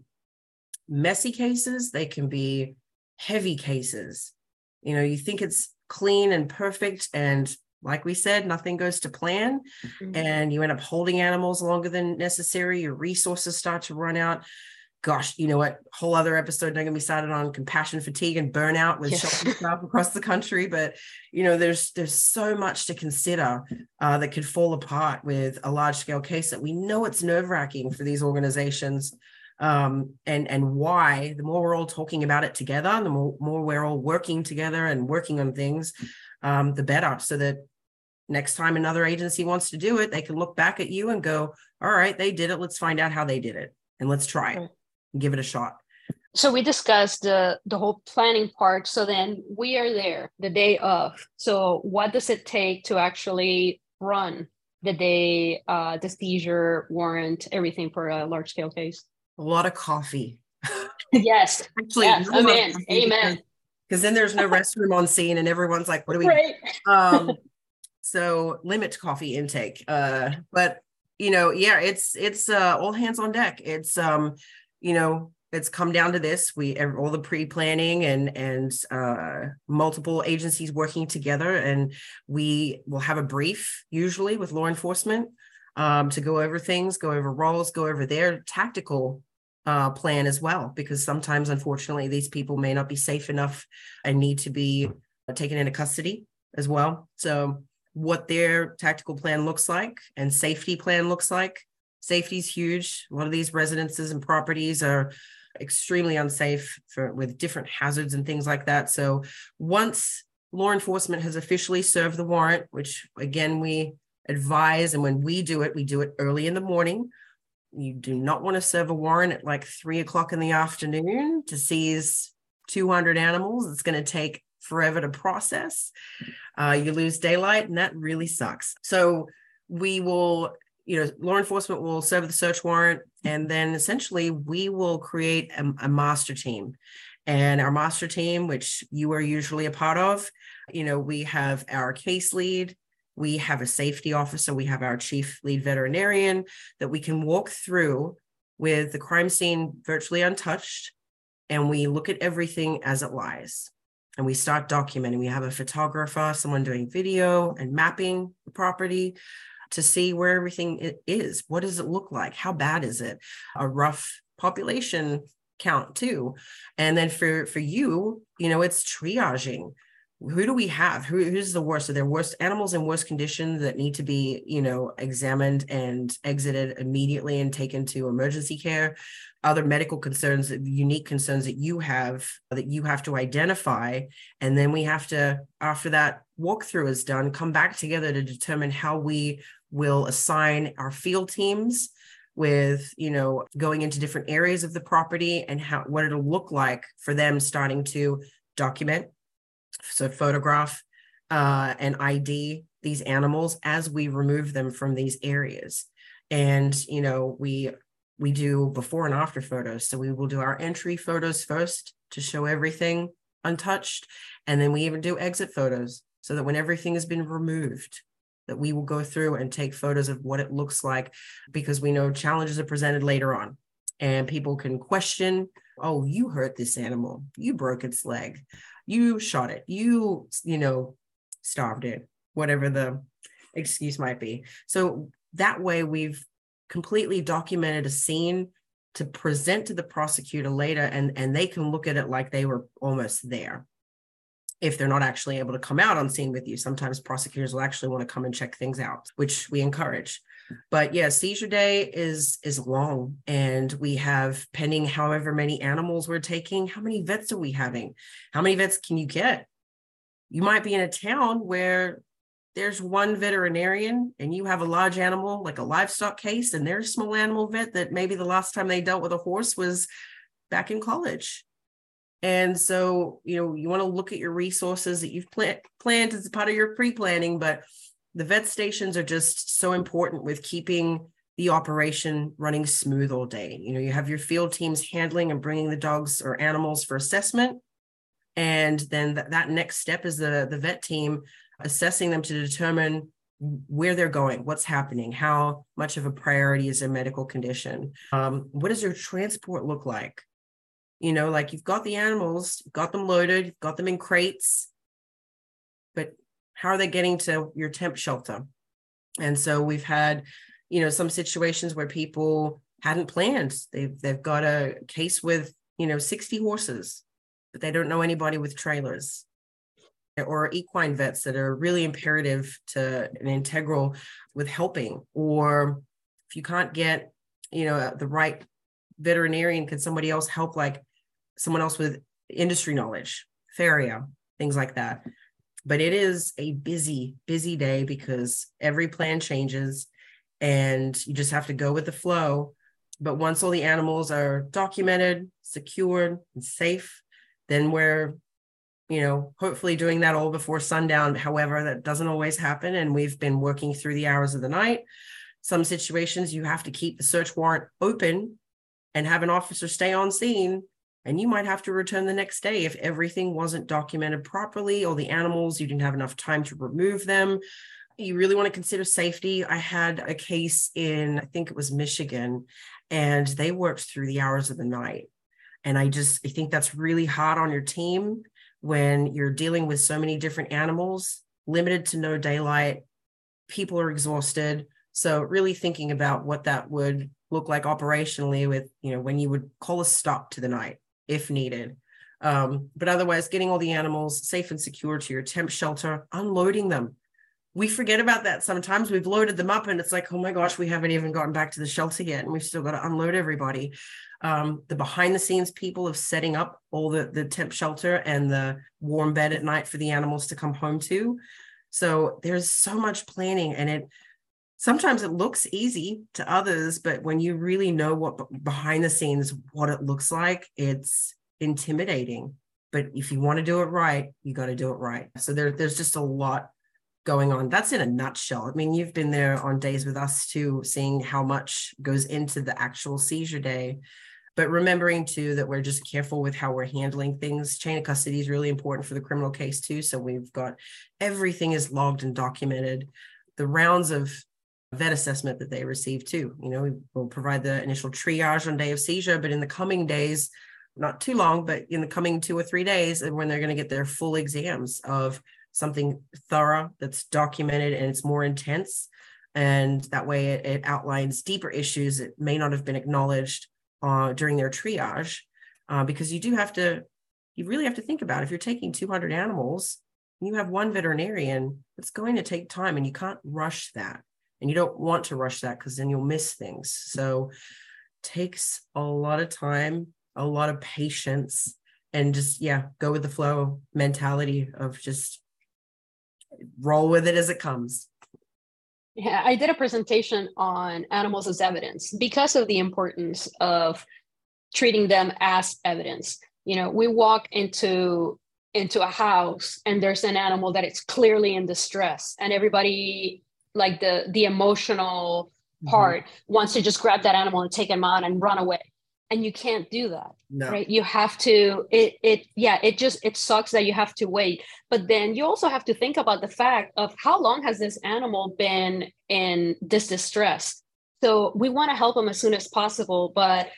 messy cases, they can be heavy cases. You know, you think it's clean and perfect and like we said, nothing goes to plan, mm-hmm. and you end up holding animals longer than necessary. Your resources start to run out gosh, you know what? Whole other episode not gonna be started on compassion fatigue and burnout with shelter staff across the country. But you know, there's there's so much to consider uh, that could fall apart with a large scale case that we know it's nerve wracking for these organizations. Um, and and why the more we're all talking about it together, the more, more we're all working together and working on things, um, the better. So that next time another agency wants to do it, they can look back at you and go, "All right, they did it. Let's find out how they did it, and let's try it." Give it a shot. So we discussed the the whole planning part. So then we are there the day of. So what does it take to actually run the day uh the seizure warrant everything for a large scale case? A lot of coffee. Yes. Actually yes. amen. amen. because then there's no restroom on scene and everyone's like what do we right. um so limit coffee intake. Uh but you know yeah it's it's uh all hands on deck. It's um you know it's come down to this. We all the pre-planning and and uh, multiple agencies working together and we will have a brief usually with law enforcement um, to go over things go over roles go over their tactical uh, plan as well because sometimes unfortunately these people may not be safe enough and need to be taken into custody as well. So what their tactical plan looks like and safety plan looks like Safety is huge. A lot of these residences and properties are extremely unsafe for with different hazards and things like that. So once law enforcement has officially served the warrant, which again we advise, and when we do it, we do it early in the morning. You do not want to serve a warrant at like three o'clock in the afternoon to seize 200 animals. It's going to take forever to process. Uh, you lose daylight, and that really sucks. So we will you know, law enforcement will serve the search warrant, and then essentially we will create a, a master team. And our master team, which you are usually a part of, you know, we have our case lead, we have a safety officer, we have our chief lead veterinarian that we can walk through with the crime scene virtually untouched. And we look at everything as it lies. And we start documenting. We have a photographer, someone doing video and mapping the property to see where everything is. What does it look like? How bad is it? A rough population count too. And then for for you, you know, it's triaging. Who do we have? Who, who's the worst? Are there worst animals in worst condition that need to be, you know, examined and exited immediately and taken to emergency care? Other medical concerns, unique concerns that you have that you have to identify, and then we have to, after that walkthrough is done, come back together to determine how we will assign our field teams with you know going into different areas of the property and how what it'll look like for them starting to document so photograph uh, and id these animals as we remove them from these areas. And you know we we do before and after photos. So we will do our entry photos first to show everything untouched. And then we even do exit photos so that when everything has been removed that we will go through and take photos of what it looks like because we know challenges are presented later on and people can question oh you hurt this animal. You broke its leg. You shot it. You you know starved it whatever the excuse might be. So that way we've completely documented a scene to present to the prosecutor later and and they can look at it like they were almost there if they're not actually able to come out on scene with you. Sometimes prosecutors will actually want to come and check things out, which we encourage. But yeah, seizure day is is long and we have pending however many animals we're taking. How many vets are we having? How many vets can you get? You might be in a town where there's one veterinarian and you have a large animal like a livestock case and there's a small animal vet that maybe the last time they dealt with a horse was back in college and so, you know, you want to look at your resources that you've plant, planned as part of your pre planning, but the vet stations are just so important with keeping the operation running smooth all day. You know, you have your field teams handling and bringing the dogs or animals for assessment. And then th- that next step is the, the vet team assessing them to determine where they're going, what's happening, how much of a priority is their medical condition, um, what does their transport look like? You know, like you've got the animals, got them loaded, got them in crates, but how are they getting to your temp shelter? And so we've had, you know, some situations where people hadn't planned. They've they've got a case with, you know, 60 horses, but they don't know anybody with trailers or equine vets that are really imperative to an integral with helping or if you can't get you know the right veterinarian can somebody else help like someone else with industry knowledge, farrier, things like that. But it is a busy, busy day because every plan changes and you just have to go with the flow. But once all the animals are documented, secured, and safe, then we're, you know, hopefully doing that all before sundown. However, that doesn't always happen. And we've been working through the hours of the night. Some situations you have to keep the search warrant open and have an officer stay on scene and you might have to return the next day if everything wasn't documented properly or the animals you didn't have enough time to remove them. You really want to consider safety. I had a case in i think it was michigan and they worked through the hours of the night. And i just i think that's really hard on your team when you're dealing with so many different animals limited to no daylight people are exhausted. So really thinking about what that would look like operationally with you know when you would call a stop to the night if needed. Um, but otherwise, getting all the animals safe and secure to your temp shelter, unloading them. We forget about that sometimes. We've loaded them up and it's like, oh my gosh, we haven't even gotten back to the shelter yet. And we've still got to unload everybody. Um, the behind the scenes people of setting up all the, the temp shelter and the warm bed at night for the animals to come home to. So there's so much planning and it sometimes it looks easy to others but when you really know what behind the scenes what it looks like it's intimidating. But if you want to do it right you got to do it right. So there, there's just a lot going on. That's in a nutshell. I mean you've been there on days with us too seeing how much goes into the actual seizure day but remembering too that we're just careful with how we're handling things. Chain of custody is really important for the criminal case too so we've got everything is logged and documented. The rounds of vet assessment that they receive too. You know, we will provide the initial triage on day of seizure, but in the coming days, not too long, but in the coming two or three days, and when they're going to get their full exams of something thorough that's documented and it's more intense. And that way it, it outlines deeper issues that may not have been acknowledged uh, during their triage. Uh, because you do have to, you really have to think about if you're taking 200 animals, you have one veterinarian, it's going to take time and you can't rush that and you don't want to rush that because then you'll miss things so takes a lot of time a lot of patience and just yeah go with the flow mentality of just roll with it as it comes. Yeah, I did a presentation on animals as evidence because of the importance of treating them as evidence. You know, we walk into into a house and there's an animal that is clearly in distress and everybody like the the emotional mm-hmm. part mm-hmm. wants to just grab that animal and take him out and run away and you can't do that no. right you have to it it yeah it just it sucks that you have to wait but then you also have to think about the fact of how long has this animal been in this distress so we want to help them as soon as possible but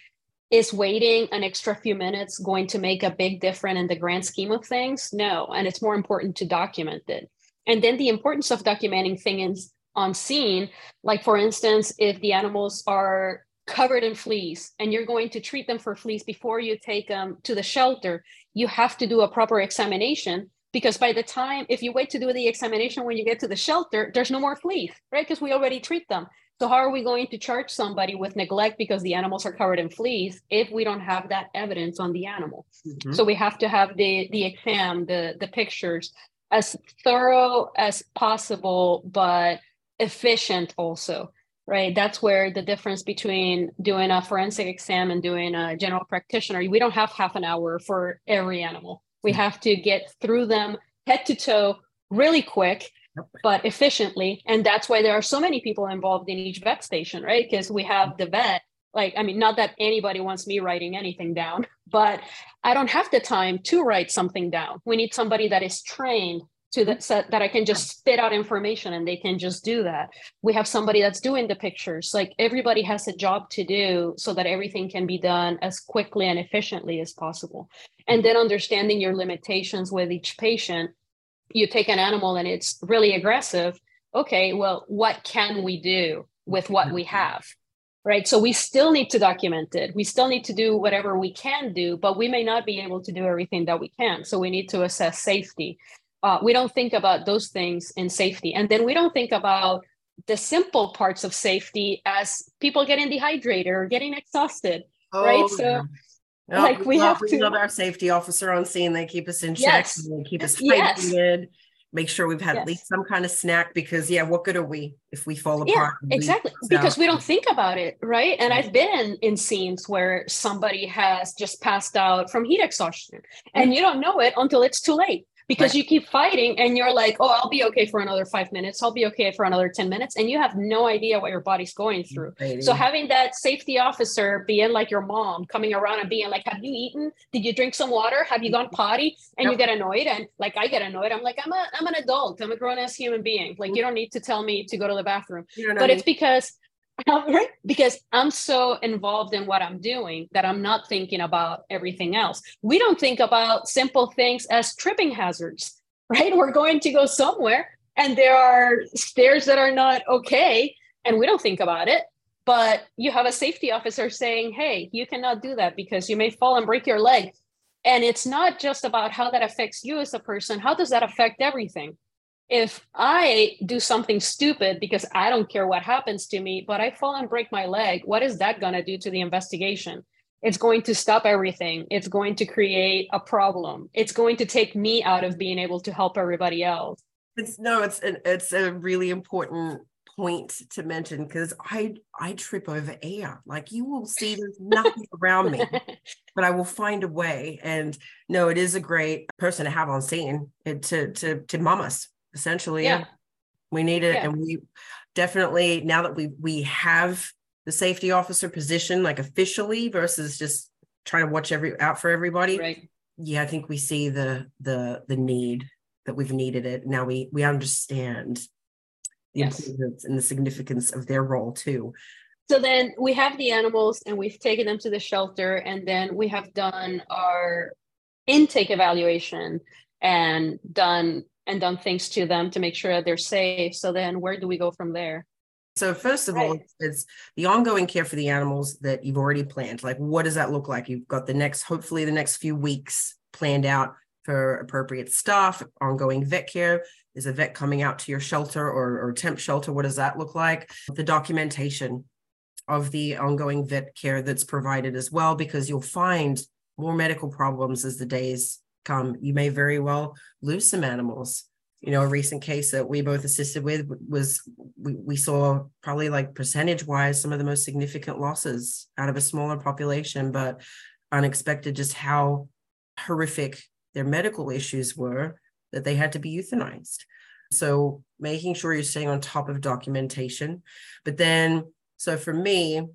is waiting an extra few minutes going to make a big difference in the grand scheme of things no and it's more important to document it and then the importance of documenting things on scene like for instance if the animals are covered in fleas and you're going to treat them for fleas before you take them to the shelter, you have to do a proper examination because by the time if you wait to do the examination when you get to the shelter, there's no more fleas, right? Because we already treat them. So how are we going to charge somebody with neglect because the animals are covered in fleas if we don't have that evidence on the animal? Mm-hmm. So we have to have the the exam, the the pictures as thorough as possible, but efficient also right? That's where the difference between doing a forensic exam and doing a general practitioner, we don't have half an hour for every animal. We mm-hmm. have to get through them head to toe really quick, but efficiently. And that's why there are so many people involved in each vet station, right? Because we have the vet. Like, I mean, not that anybody wants me writing anything down, but I don't have the time to write something down. We need somebody that is trained to that set that I can just spit out information and they can just do that. We have somebody that's doing the pictures. Like everybody has a job to do so that everything can be done as quickly and efficiently as possible. And then understanding your limitations with each patient. You take an animal and it's really aggressive. Okay, well, what can we do with what we mm-hmm. have? Right. So we still need to document it. We still need to do whatever we can do, but we may not be able to do everything that we can. So we need to assess safety uh, we don't think about those things in safety. And then we don't think about the simple parts of safety as people getting dehydrated or getting exhausted oh, right? So yeah. like we, we have to have our safety officer on scene. They keep us in check. Yes. they keep us hydrated yes. make sure we've had yes. at least some kind of snack because yeah what good are we if we fall apart yeah, exactly. because we don't think about it right? And i've been in scenes where somebody has just passed out from heat exhaustion and you don't know it until it's too late because right. you keep fighting and you're like, oh, I'll be okay for another five minutes. I'll be okay for another 10 minutes. And you have no idea what your body's going through. So having that safety officer being like your mom coming around and being like, have you eaten? Did you drink some water? Have you gone potty? And yep. you get annoyed. And like I get annoyed. I'm like, I'm a I'm an adult. I'm a grown ass human being. Like you don't need to tell me to go to the bathroom. But it's because Um, right? Because I'm so involved in what I'm doing that I'm not thinking about everything else. We don't think about simple things as tripping hazards, right? We're going to go somewhere and there are stairs that are not okay, and we don't think about it. But you have a safety officer saying, hey, you cannot do that because you may fall and break your leg. And it's not just about how that affects you as a person, how does that affect everything? If I do something stupid because I don't care what happens to me, but I fall and break my leg, what is that going to do to the investigation? It's going to stop everything. It's going to create a problem. It's going to take me out of being able to help everybody else. It's no, it's an, it's a really important point to mention because I I trip over air. Like you will see there's nothing around me, but I will find a way. And no, it is a great person to have on scene eh, to to to mom us essentially. Yeah. We need it. Yeah. And we definitely, now that we we have the safety officer position like officially versus just trying to watch every out for everybody. Right. Yeah, I think we see the the the need that we've needed it. Now we we understand the yes. importance and the significance of their role too. So then we have the animals and we've taken them to the shelter and then we have done our intake evaluation and done and done things to them to make sure that they're safe. So then where do we go from there? So first of right. all, it's the ongoing care for the animals that you've already planned. Like what does that look like? You've got the next, hopefully the next few weeks planned out for appropriate staff, ongoing vet care. Is a vet coming out to your shelter or, or temp shelter? What does that look like? The documentation of the ongoing vet care that's provided as well, because you'll find more medical problems as the days come. You may very well lose some animals. you know, a recent case that we both assisted with was we, we saw probably like percentage wise some of the most significant losses out of a smaller population, but unexpected just how horrific their medical issues were that they had to be euthanized. So making sure you're staying on top of documentation. But then, so for me,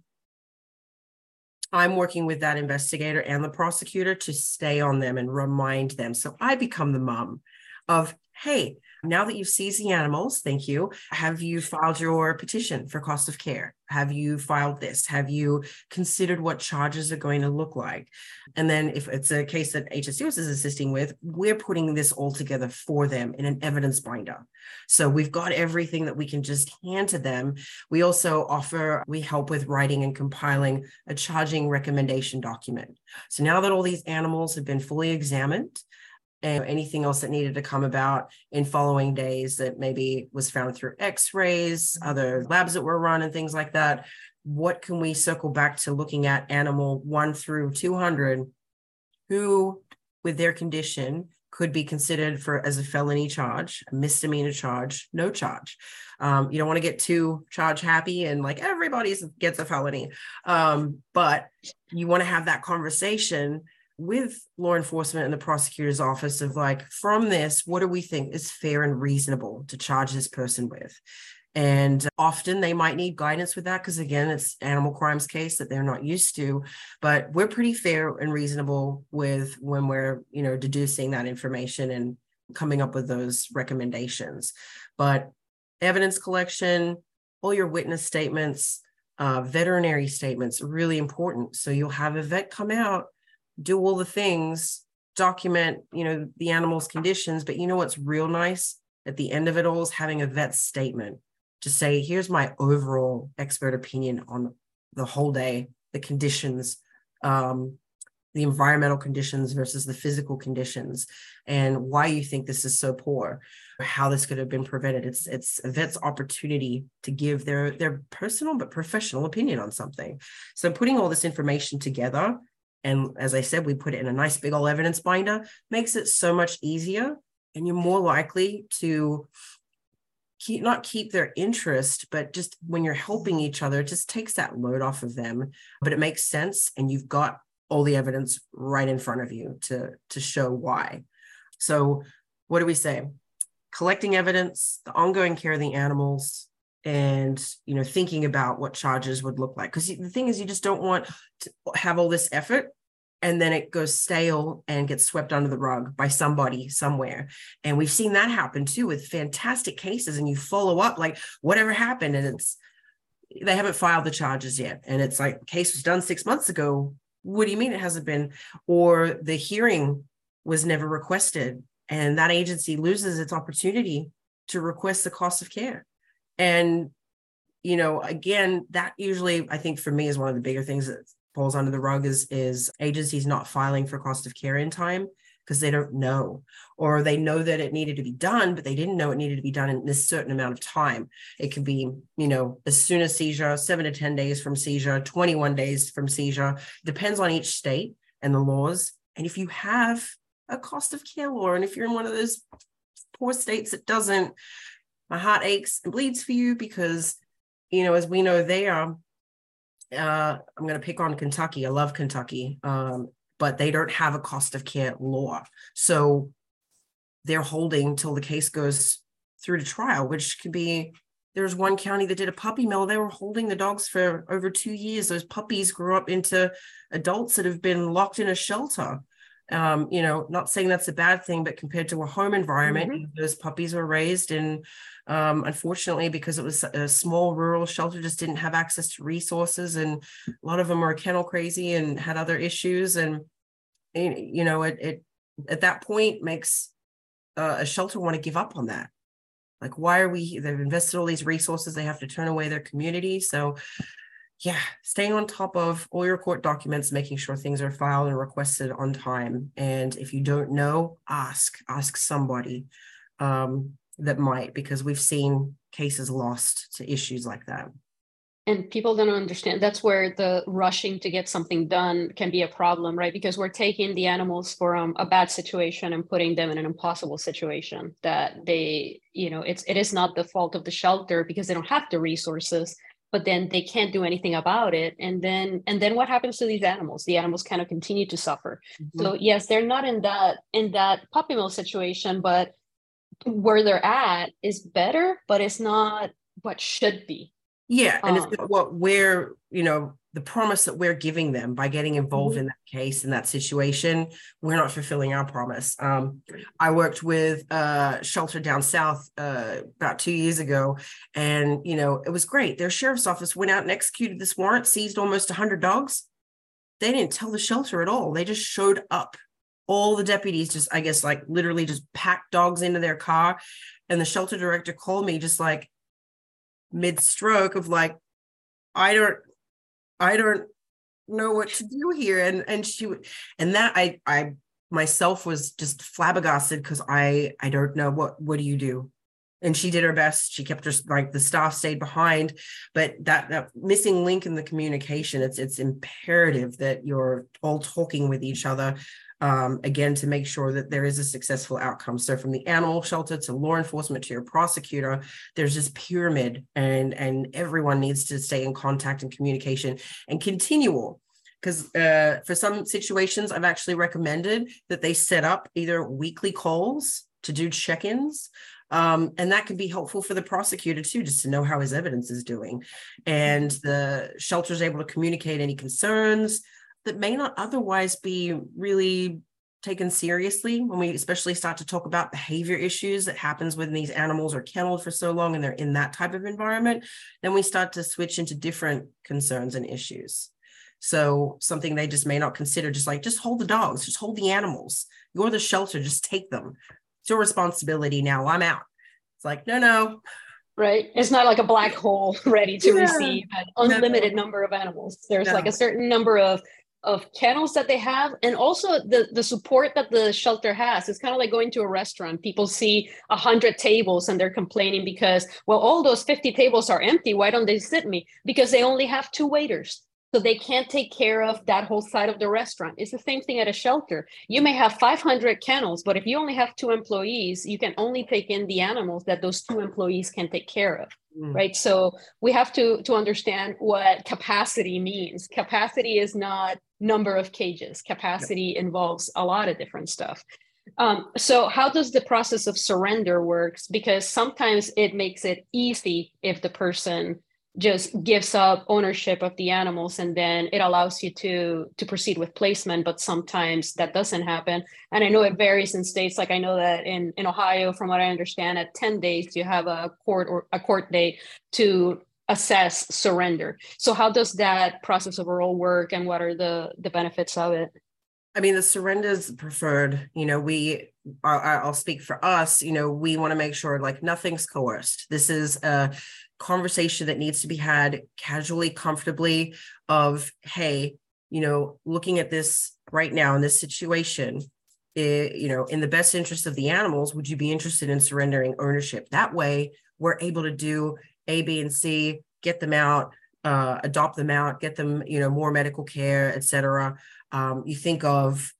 I'm working with that investigator and the prosecutor to stay on them and remind them. So I become the mom of, hey, now that you've seized the animals, thank you. Have you filed your petition for cost of care? Have you filed this? Have you considered what charges are going to look like? And then if it's a case that HSUS is assisting with, we're putting this all together for them in an evidence binder. So we've got everything that we can just hand to them. We also offer, we help with writing and compiling a charging recommendation document. So now that all these animals have been fully examined, and anything else that needed to come about in following days that maybe was found through x-rays other labs that were run and things like that what can we circle back to looking at animal 1 through 200 who with their condition could be considered for as a felony charge a misdemeanor charge no charge? Um, you don't want to get too charge happy and like everybody gets a felony. Um, but you want to have that conversation with law enforcement and the prosecutor's office of like, from this, what do we think is fair and reasonable to charge this person with? And often they might need guidance with that because, again, it's animal crimes case that they're not used to. But we're pretty fair and reasonable with when we're, you know, deducing that information and coming up with those recommendations. But evidence collection, all your witness statements, uh, veterinary statements, really important. So you'll have a vet come out do all the things, document, you know, the animal's conditions. But you know what's real nice at the end of it all is having a vet statement to say, here's my overall expert opinion on the whole day, the conditions, um, the environmental conditions versus the physical conditions, and why you think this is so poor, how this could have been prevented. It's it's a vet's opportunity to give their their personal but professional opinion on something. So putting all this information together and as I said, we put it in a nice big old evidence binder, makes it so much easier. And you're more likely to keep not keep their interest, but just when you're helping each other, it just takes that load off of them. But it makes sense, and you've got all the evidence right in front of you to, to show why. So what do we say? Collecting evidence, the ongoing care of the animals, and you know thinking about what charges would look like. Because the thing is you just don't want to have all this effort and then it goes stale and gets swept under the rug by somebody somewhere. And we've seen that happen too with fantastic cases and you follow up like whatever happened and it's they haven't filed the charges yet. And it's like case was done 6 months ago. What do you mean it hasn't been? Or the hearing was never requested. And that agency loses its opportunity to request the cost of care and, you know, again, that usually I think for me is one of the bigger things that falls under the rug is is agencies not filing for cost of care in time because they don't know. Or they know that it needed to be done but they didn't know it needed to be done in this certain amount of time. It could be you know as soon as seizure 7 to 10 days from seizure 21 days from seizure depends on each state and the laws. And if you have a cost of care law and if you're in one of those poor states that doesn't my heart aches and bleeds for you because, you know, as we know there, uh, I'm going to pick on Kentucky. I love Kentucky, um, but they don't have a cost of care law. So they're holding till the case goes through to trial, which could be there's one county that did a puppy mill. They were holding the dogs for over two years. Those puppies grew up into adults that have been locked in a shelter um, you know, not saying that's a bad thing, but compared to a home environment, mm-hmm. those puppies were raised in, um, unfortunately, because it was a small rural shelter, just didn't have access to resources, and a lot of them were kennel crazy and had other issues, and you know, it, it at that point makes uh, a shelter want to give up on that. Like, why are we? They've invested all these resources, they have to turn away their community, so yeah, staying on top of all your court documents, making sure things are filed and requested on time. And if you don't know, ask, ask somebody um, that might, because we've seen cases lost to issues like that. and people don't understand that's where the rushing to get something done can be a problem right because we're taking the animals from a bad situation and putting them in an impossible situation that they you know it's it is not the fault of the shelter because they don't have the resources but then they can't do anything about it. And then and then what happens to these animals? The animals kind of continue to suffer. Mm-hmm. so yes they're not in that in that puppy mill situation but where they're at is better but it's not what should be. Yeah, and um, it's what we're, you know, the promise that we're giving them by getting involved mm-hmm. in that case in that situation, we're not fulfilling our promise. Um, I worked with a shelter down south uh, about two years ago, and you know it was great. Their sheriff's office went out and executed this warrant, seized almost hundred dogs. They didn't tell the shelter at all. They just showed up. All the deputies just, I guess, like literally just packed dogs into their car, and the shelter director called me just like mid stroke of like, I don't, I don't know what to do here. And and she and that I I myself was just flabbergasted because I I don't know what what do you do? And she did her best. She kept her like the staff stayed behind, but that that missing link in the communication, it's it's imperative that you're all talking with each other um, again, to make sure that there is a successful outcome. So from the animal shelter to law enforcement to your prosecutor, there's this pyramid and, and everyone needs to stay in contact and communication and continual because uh, for some situations, I've actually recommended that they set up either weekly calls to do check ins. Um, and that can be helpful for the prosecutor too, just to know how his evidence is doing. And the shelter is able to communicate any concerns, that may not otherwise be really taken seriously when we especially start to talk about behavior issues that happens when these animals are kenneled for so long and they're in that type of environment then we start to switch into different concerns and issues. So something they just may not consider just like just hold the dogs just hold the animals. You're the shelter just take them. It's your responsibility now. I'm out. It's like no no. Right. It's not like a black hole ready to yeah. receive an unlimited no. number of animals. There's no. like a certain number of of kennels that they have and also the the support that the shelter has. It's kind of like going to a restaurant. People see 100 tables and they're complaining because well all those 50 tables are empty. Why don't they sit me? Because they only have two waiters so they can't take care of that whole side of the restaurant it's the same thing at a shelter you may have 500 kennels but if you only have two employees you can only take in the animals that those two employees can take care of mm. right so we have to to understand what capacity means capacity is not number of cages. Capacity involves a lot of different stuff. Um, so how does the process of surrender works? Because sometimes it makes it easy if the person just gives up ownership of the animals and then it allows you to to proceed with placement but sometimes that doesn't happen and i know it varies in states like i know that in in ohio from what i understand at 10 days you have a court or a court date to assess surrender. So how does that process overall work and what are the the benefits of it? I mean, the surrender is preferred. You know, we, I'll speak for us, you know, we want to make sure like nothing's coerced. This is a conversation that needs to be had casually, comfortably of, hey, you know, looking at this right now in this situation, it, you know, in the best interest of the animals, would you be interested in surrendering ownership? That way, we're able to do a, B, and C, get them out, uh, adopt them out, get them, you know, more medical care, et cetera. Um, you think of,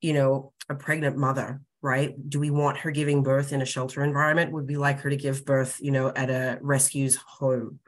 you know, a pregnant mother, right? Do we want her giving birth in a shelter environment? Would we like her to give birth, you know, at a rescue's home?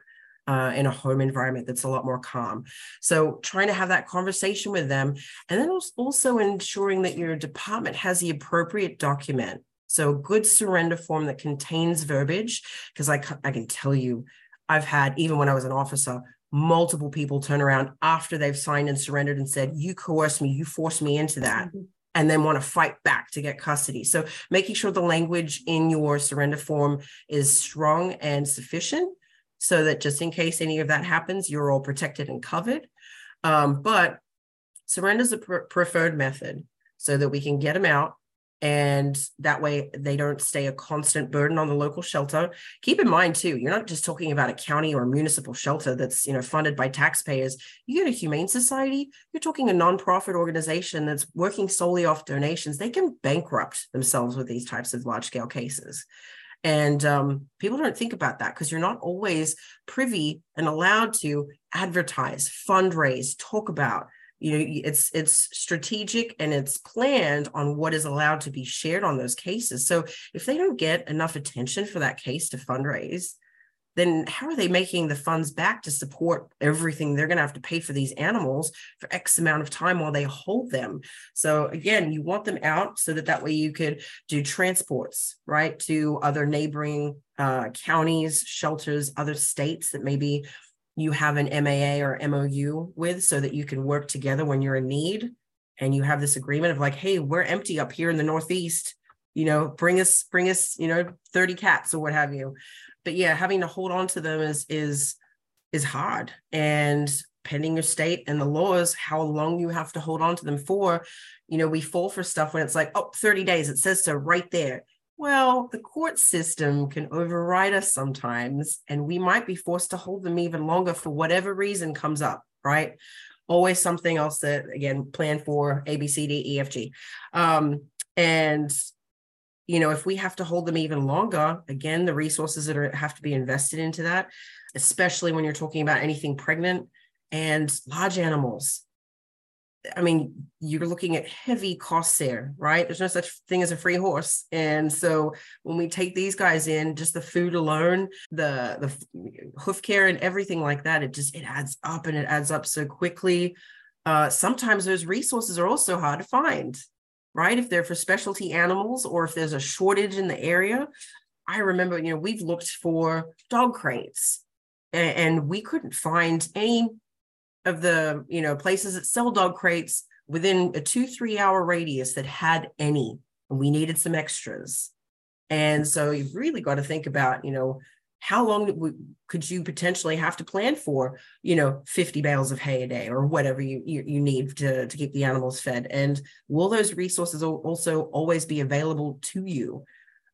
Uh, in a home environment that's a lot more calm. So, trying to have that conversation with them, and then also ensuring that your department has the appropriate document so a good surrender form that contains verbiage, because I, I can tell you, I've had, even when I was an officer, multiple people turn around after they've signed and surrendered and said, you coerced me, you forced me into that. Mm-hmm. And then want to fight back to get custody. So, making sure the language in your surrender form is strong and sufficient so that just in case any of that happens, you're all protected and covered. Um, but surrender is a pr- preferred method so that we can get them out and that way they don't stay a constant burden on the local shelter keep in mind too you're not just talking about a county or a municipal shelter that's you know funded by taxpayers you get a humane society you're talking a nonprofit organization that's working solely off donations they can bankrupt themselves with these types of large scale cases And um, people don't think about that because you're not always privy and allowed to advertise, fundraise, talk about. You know, it's it's strategic and it's planned on what is allowed to be shared on those cases. So if they don't get enough attention for that case to fundraise, then how are they making the funds back to support everything they're going to have to pay for these animals for x amount of time while they hold them so again you want them out so that that way you could do transports right to other neighboring uh, counties shelters other states that maybe you have an moa or mou with so that you can work together when you're in need. And you have this agreement of like hey we're empty up here in the northeast. You know bring us bring us you know 30 cats or what have you. But yeah, having to hold on to them is is is hard. And pending your state and the laws, how long you have to hold on to them for, you know, we fall for stuff when it's like, oh, 30 days, it says so right there. Well, the court system can override us sometimes, and we might be forced to hold them even longer for whatever reason comes up, right? Always something else that, again, plan for A, B, C, D, E, F, G. Um, and you know if we have to hold them even longer again the resources that are have to be invested into that especially when you're talking about anything pregnant and large animals i mean you're looking at heavy costs there right there's no such thing as a free horse and so when we take these guys in just the food alone the the hoof care and everything like that it just it adds up and it adds up so quickly uh, sometimes those resources are also hard to find right? If they're for specialty animals or if there's a shortage in the area. I remember, you know, we've looked for dog crates and, and we couldn't find any of the, you know, places that sell dog crates within a two, three hour radius that had any. And we needed some extras. And so you've really got to think about, you know, how long could you potentially have to plan for you know 50 bales of hay a day or whatever you, you, you need to, to keep the animals fed and will those resources also always be available to you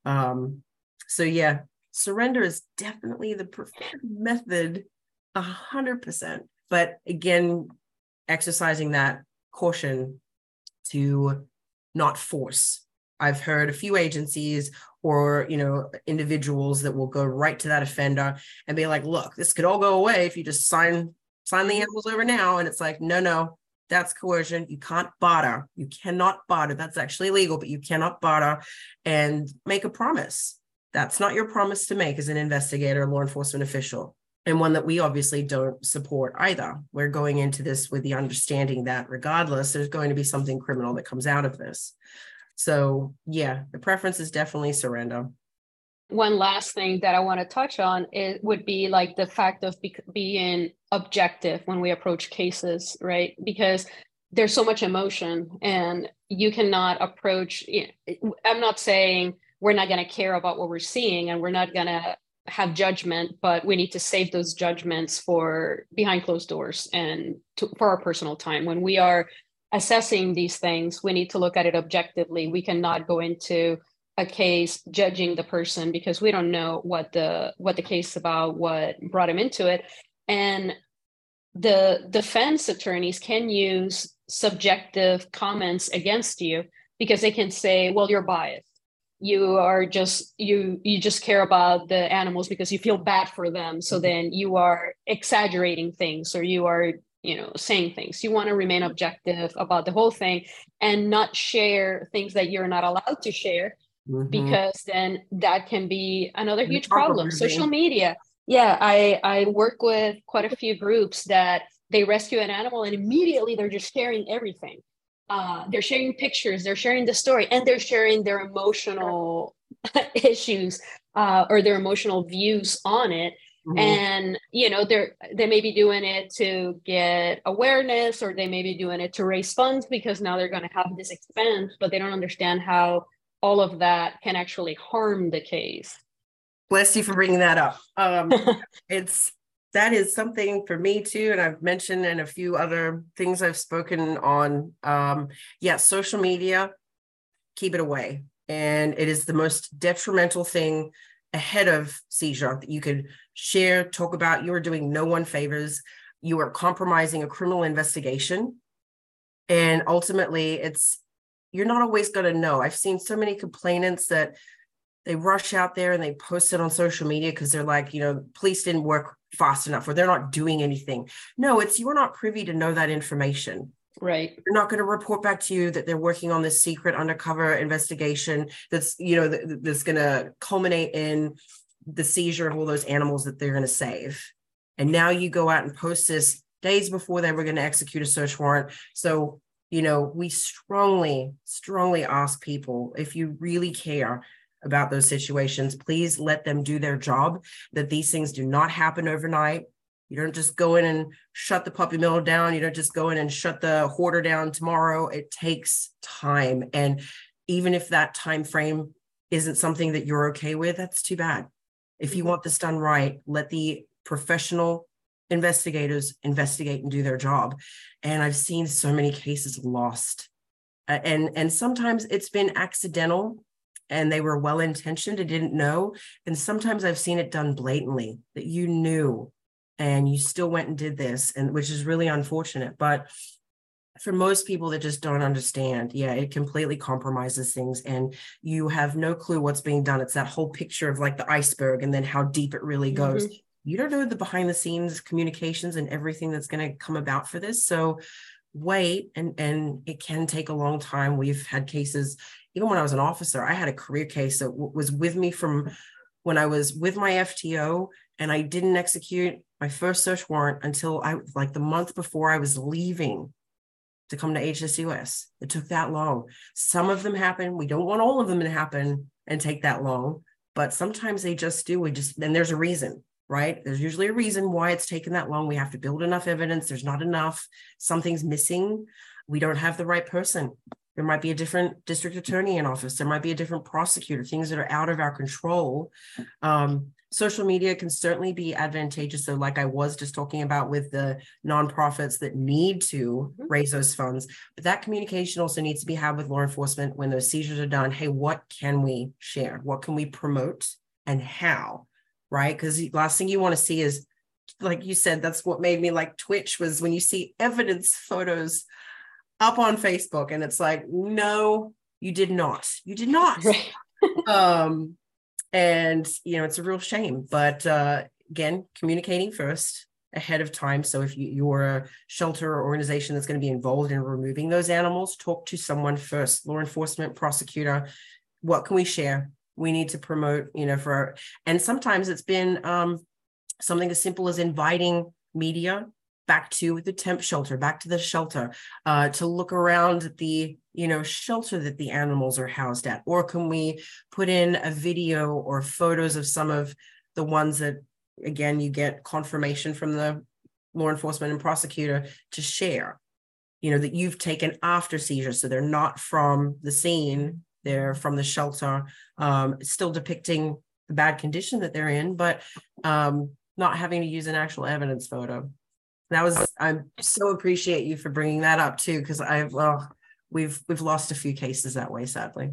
um, so yeah surrender is definitely the preferred method a hundred percent but again exercising that caution to not force. I've heard a few agencies or you know individuals that will go right to that offender and be like look this could all go away if you just sign sign the animals over now. And it's like no no that's coercion. You can't barter. You cannot barter. That's actually illegal but you cannot barter and make a promise. That's not your promise to make as an investigator law enforcement official and one that we obviously don't support either we're going into this with the understanding that regardless there's going to be something criminal that comes out of this so yeah, the preference is definitely surrender. One last thing that I want to touch on it would be like the fact of be- being objective when we approach cases, right? Because there's so much emotion and you cannot approach i'm not saying we're not going to care about what we're seeing and we're not going to have judgment but we need to save those judgments for behind closed doors and to, for our personal time when we are assessing these things, we need to look at it objectively. We cannot go into a case judging the person because we don't know what the what the case about, what brought him into it. And the defense attorneys can use subjective comments against you because they can say, well, you're biased. You are just you you just care about the animals because you feel bad for them. So mm-hmm. then you are exaggerating things or you are you know saying things you want to remain objective about the whole thing and not share things that you're not allowed to share mm-hmm. because then that can be another huge problem social media yeah i i work with quite a few groups that they rescue an animal and immediately they're just sharing everything uh, they're sharing pictures they're sharing the story and they're sharing their emotional issues uh, or their emotional views on it Mm-hmm. And you know, they're they may be doing it to get awareness or they may be doing it to raise funds because now they're going to have this expense, but they don't understand how all of that can actually harm the case. Bless you for bringing that up. Um, it's that is something for me too, and I've mentioned in a few other things I've spoken on. Um, yeah, social media, keep it away, and it is the most detrimental thing ahead of seizure that you could share, talk about. You are doing no one favors. You are compromising a criminal investigation. And ultimately, it's you're not always going to know. I've seen so many complainants that they rush out there and they post it on social media because they're like, you know, police didn't work fast enough or they're not doing anything. No, it's you're not privy to know that information. Right. They're not going to report back to you that they're working on this secret undercover investigation that's, you know, that's going to culminate in the seizure of all those animals that they're going to save. And now you go out and post this days before they were going to execute a search warrant. So, you know, we strongly, strongly ask people if you really care about those situations. Please let them do their job, that these things do not happen overnight. You don't just go in and shut the puppy mill down. You don't just go in and shut the hoarder down tomorrow. It takes time. And even if that time frame isn't something that you're okay with, that's too bad. If you mm-hmm. want this done right, let the professional investigators investigate and do their job. And I've seen so many cases lost. Uh, and and sometimes it's been accidental and they were well intentioned and didn't know. And sometimes I've seen it done blatantly that you knew and you still went and did this, and which is really unfortunate. But for most people that just don't understand, yeah, it completely compromises things and you have no clue what's being done. It's that whole picture of like the iceberg and then how deep it really goes. Mm-hmm. You don't know the behind the scenes communications and everything that's going to come about for this. So wait and and it can take a long time. We've had cases even when I was an officer, I had a career case that w- was with me from when I was with my FTO and I didn't execute my first search warrant until I like the month before I was leaving to come to HSUS. It took that long. Some of them happen. We don't want all of them to happen and take that long, but sometimes they just do. We just, and there's a reason, right? There's usually a reason why it's taken that long. We have to build enough evidence. There's not enough. Something's missing. We don't have the right person. There might be a different district attorney in office. There might be a different prosecutor, things that are out of our control. Um, social media can certainly be advantageous. So, like I was just talking about with the nonprofits that need to mm-hmm. raise those funds, but that communication also needs to be had with law enforcement when those seizures are done. Hey, what can we share? What can we promote and how? Right? Because the last thing you want to see is, like you said, that's what made me like Twitch was when you see evidence photos up on Facebook and it's like, no, you did not. You did not. Right. um, and you know, it's a real shame. But uh again, communicating first ahead of time. So if you, you're a shelter or organization that's going to be involved in removing those animals, talk to someone first, law enforcement, prosecutor. What can we share? We need to promote, you know, for our, and sometimes it's been um, something as simple as inviting media back to the temp shelter, back to the shelter, uh, to look around the you know shelter that the animals are housed at, or can we put in a video or photos of some of the ones that again you get confirmation from the law enforcement and prosecutor to share, you know that you've taken after seizure, so they're not from the scene, they're from the shelter, um, still depicting the bad condition that they're in, but um, not having to use an actual evidence photo that was i so appreciate you for bringing that up too because i've well we've we've lost a few cases that way sadly.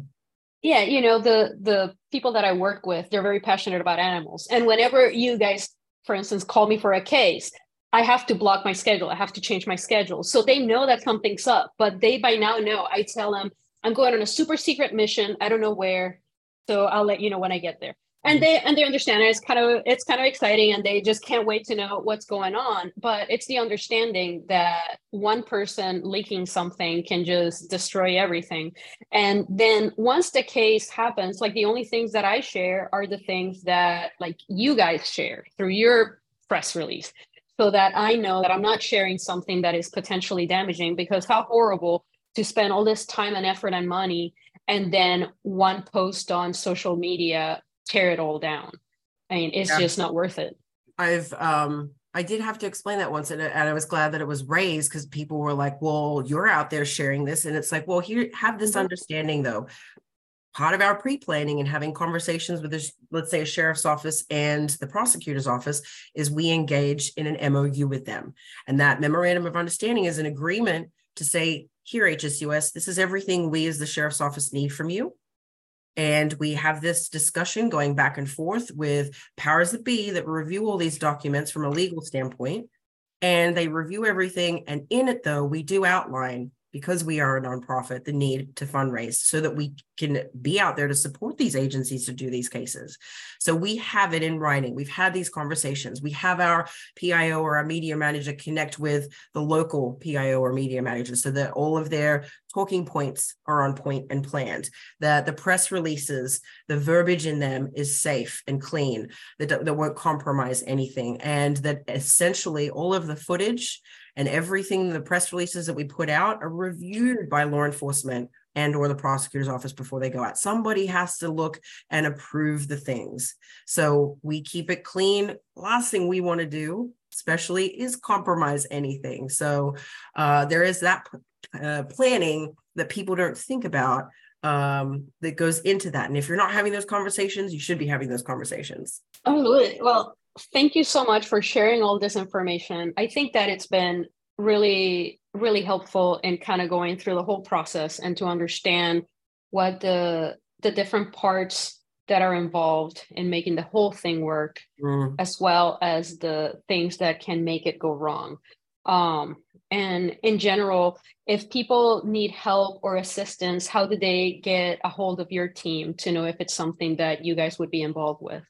Yeah you know the the people that i work with they're very passionate about animals. And whenever you guys for instance call me for a case i have to block my schedule. I have to change my schedule. So they know that something's up but they by now know. I tell them i'm going on a super secret mission. I don't know where so i'll let you know when i get there and they and they understand it. it's kind of it's kind of exciting and they just can't wait to know what's going on but it's the understanding that one person leaking something can just destroy everything and then once the case happens like the only things that i share are the things that like you guys share through your press release so that i know that i'm not sharing something that is potentially damaging because how horrible to spend all this time and effort and money and then one post on social media tear it all down. I mean, it's yeah. just not worth it. I've um I did have to explain that once, and, and I was glad that it was raised because people were like, "Well, you're out there sharing this," and it's like, "Well, here, have this mm-hmm. understanding though." Part of our pre-planning and having conversations with, this, let's say, a sheriff's office and the prosecutor's office is we engage in an MOU with them, and that memorandum of understanding is an agreement to say, "Here, HSUS, this is everything we as the sheriff's office need from you." And we have this discussion going back and forth with powers that be that review all these documents from a legal standpoint. And they review everything. And in it, though, we do outline because we are a nonprofit, the need to fundraise so that we can be out there to support these agencies to do these cases. So we have it in writing. We've had these conversations. We have our PIO or our media manager connect with the local PIO or media manager so that all of their talking points are on point and planned, that the press releases, the verbiage in them is safe and clean, that, that won't compromise anything, and that essentially all of the footage and everything the press releases that we put out are reviewed by law enforcement and or the prosecutor's office before they go out. Somebody has to look and approve the things. So we keep it clean. Last thing we want to do especially is compromise anything. So uh, there is that uh, planning that people don't think about um, that goes into that. And if you're not having those conversations you should be having those conversations. Oh well thank you so much for sharing all this information. I think that it's been really, really helpful in kind of going through the whole process and to understand what the the different parts that are involved in making the whole thing work, mm. as well as the things that can make it go wrong. Um, and in general, if people need help or assistance, how do they get a hold of your team to know if it's something that you guys would be involved with?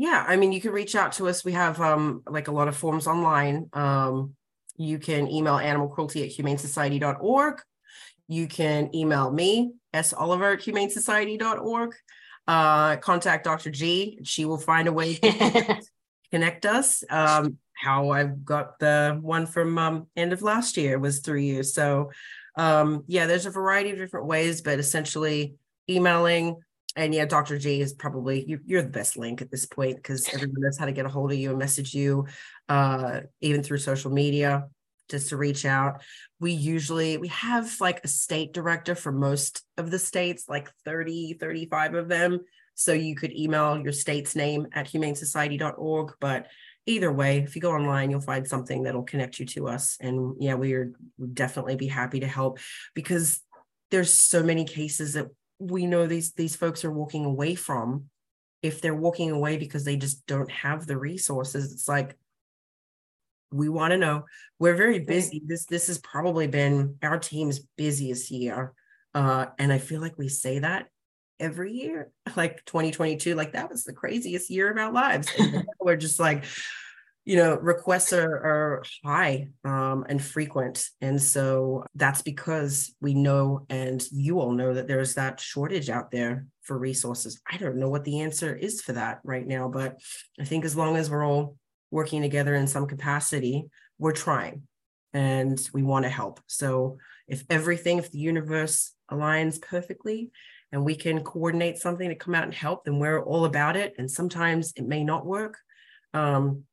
Yeah, I mean, you can reach out to us. We have um, like a lot of forms online. Um, you can email animal cruelty at humanesociety.org. You can email me, S. Oliver at humanesociety.org. Uh, contact Dr. G. She will find a way to connect us. Um, how I've got the one from um, end of last year was through you. So, um, yeah, there's a variety of different ways, but essentially emailing, and yeah, Dr. G is probably you, you're the best link at this point because everyone knows how to get a hold of you and message you, uh, even through social media, just to reach out. We usually we have like a state director for most of the states, like 30, 35 of them. So you could email your state's name at humanesociety.org. But either way, if you go online, you'll find something that'll connect you to us. And yeah, we are would definitely be happy to help because there's so many cases that we know these these folks are walking away from if they're walking away because they just don't have the resources it's like we want to know. We're very busy. This this has probably been our team's busiest year uh and i feel like we say that every year like 2022 like that was the craziest year of our lives. We're just like you know requests are, are high um, and frequent. And so that's because we know and you all know that there's that shortage out there for resources. I don't know what the answer is for that right now but i think as long as we're all working together in some capacity we're trying and we want to help. So if everything if the universe aligns perfectly and we can coordinate something to come out and help then we're all about it. And sometimes it may not work um,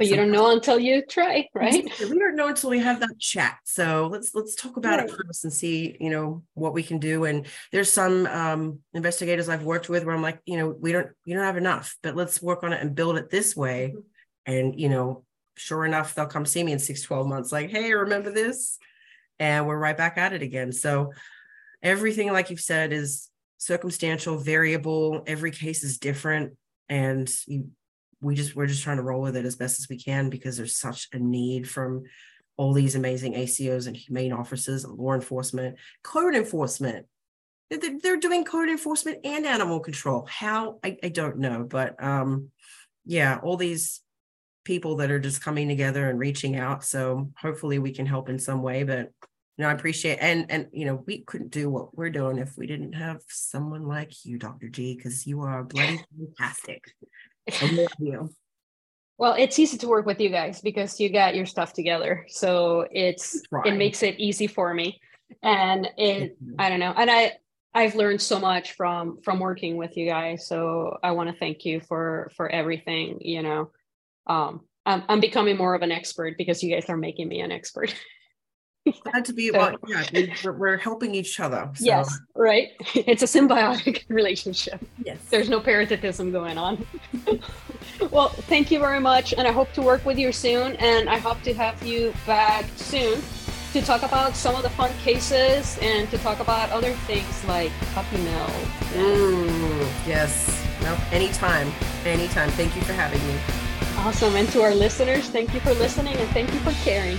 but you don't know until you try right? We don't know until we have that chat. So let's let's talk about right. it first and see you know what we can do. And there's some um, investigators i've worked with where i'm like you know we don't you don't have enough but let's work on it and build it this way. Mm-hmm. and you know sure enough they'll come see me in six 12 months like hey remember this? And we're right back at it again. So everything like you've said is circumstantial variable. Every case is different. And you we just we're just trying to roll with it as best as we can because there's such a need from all these amazing ACOs and humane officers, law enforcement, code enforcement. They're doing code enforcement and animal control. How I, I don't know, but um, yeah, all these people that are just coming together and reaching out. So hopefully we can help in some way. But you know, I appreciate and and you know, we couldn't do what we're doing if we didn't have someone like you, Dr. G, because you are bloody fantastic you. Well, it's easy to work with you guys because you got your stuff together. So it's it makes it easy for me. And it I don't know. And I I've learned so much from from working with you guys. So I want to thank you for for everything, you know. Um I'm, I'm becoming more of an expert because you guys are making me an expert. Glad to be well, yeah, we're, we're helping each other. So. Yes, right. It's a symbiotic relationship. Yes. There's no parasitism going on. well, thank you very much. And I hope to work with you soon. And I hope to have you back soon to talk about some of the fun cases and to talk about other things like puppy mill. Mm, yes. No, anytime. Anytime. Thank you for having me. Awesome. And to our listeners, thank you for listening and thank you for caring.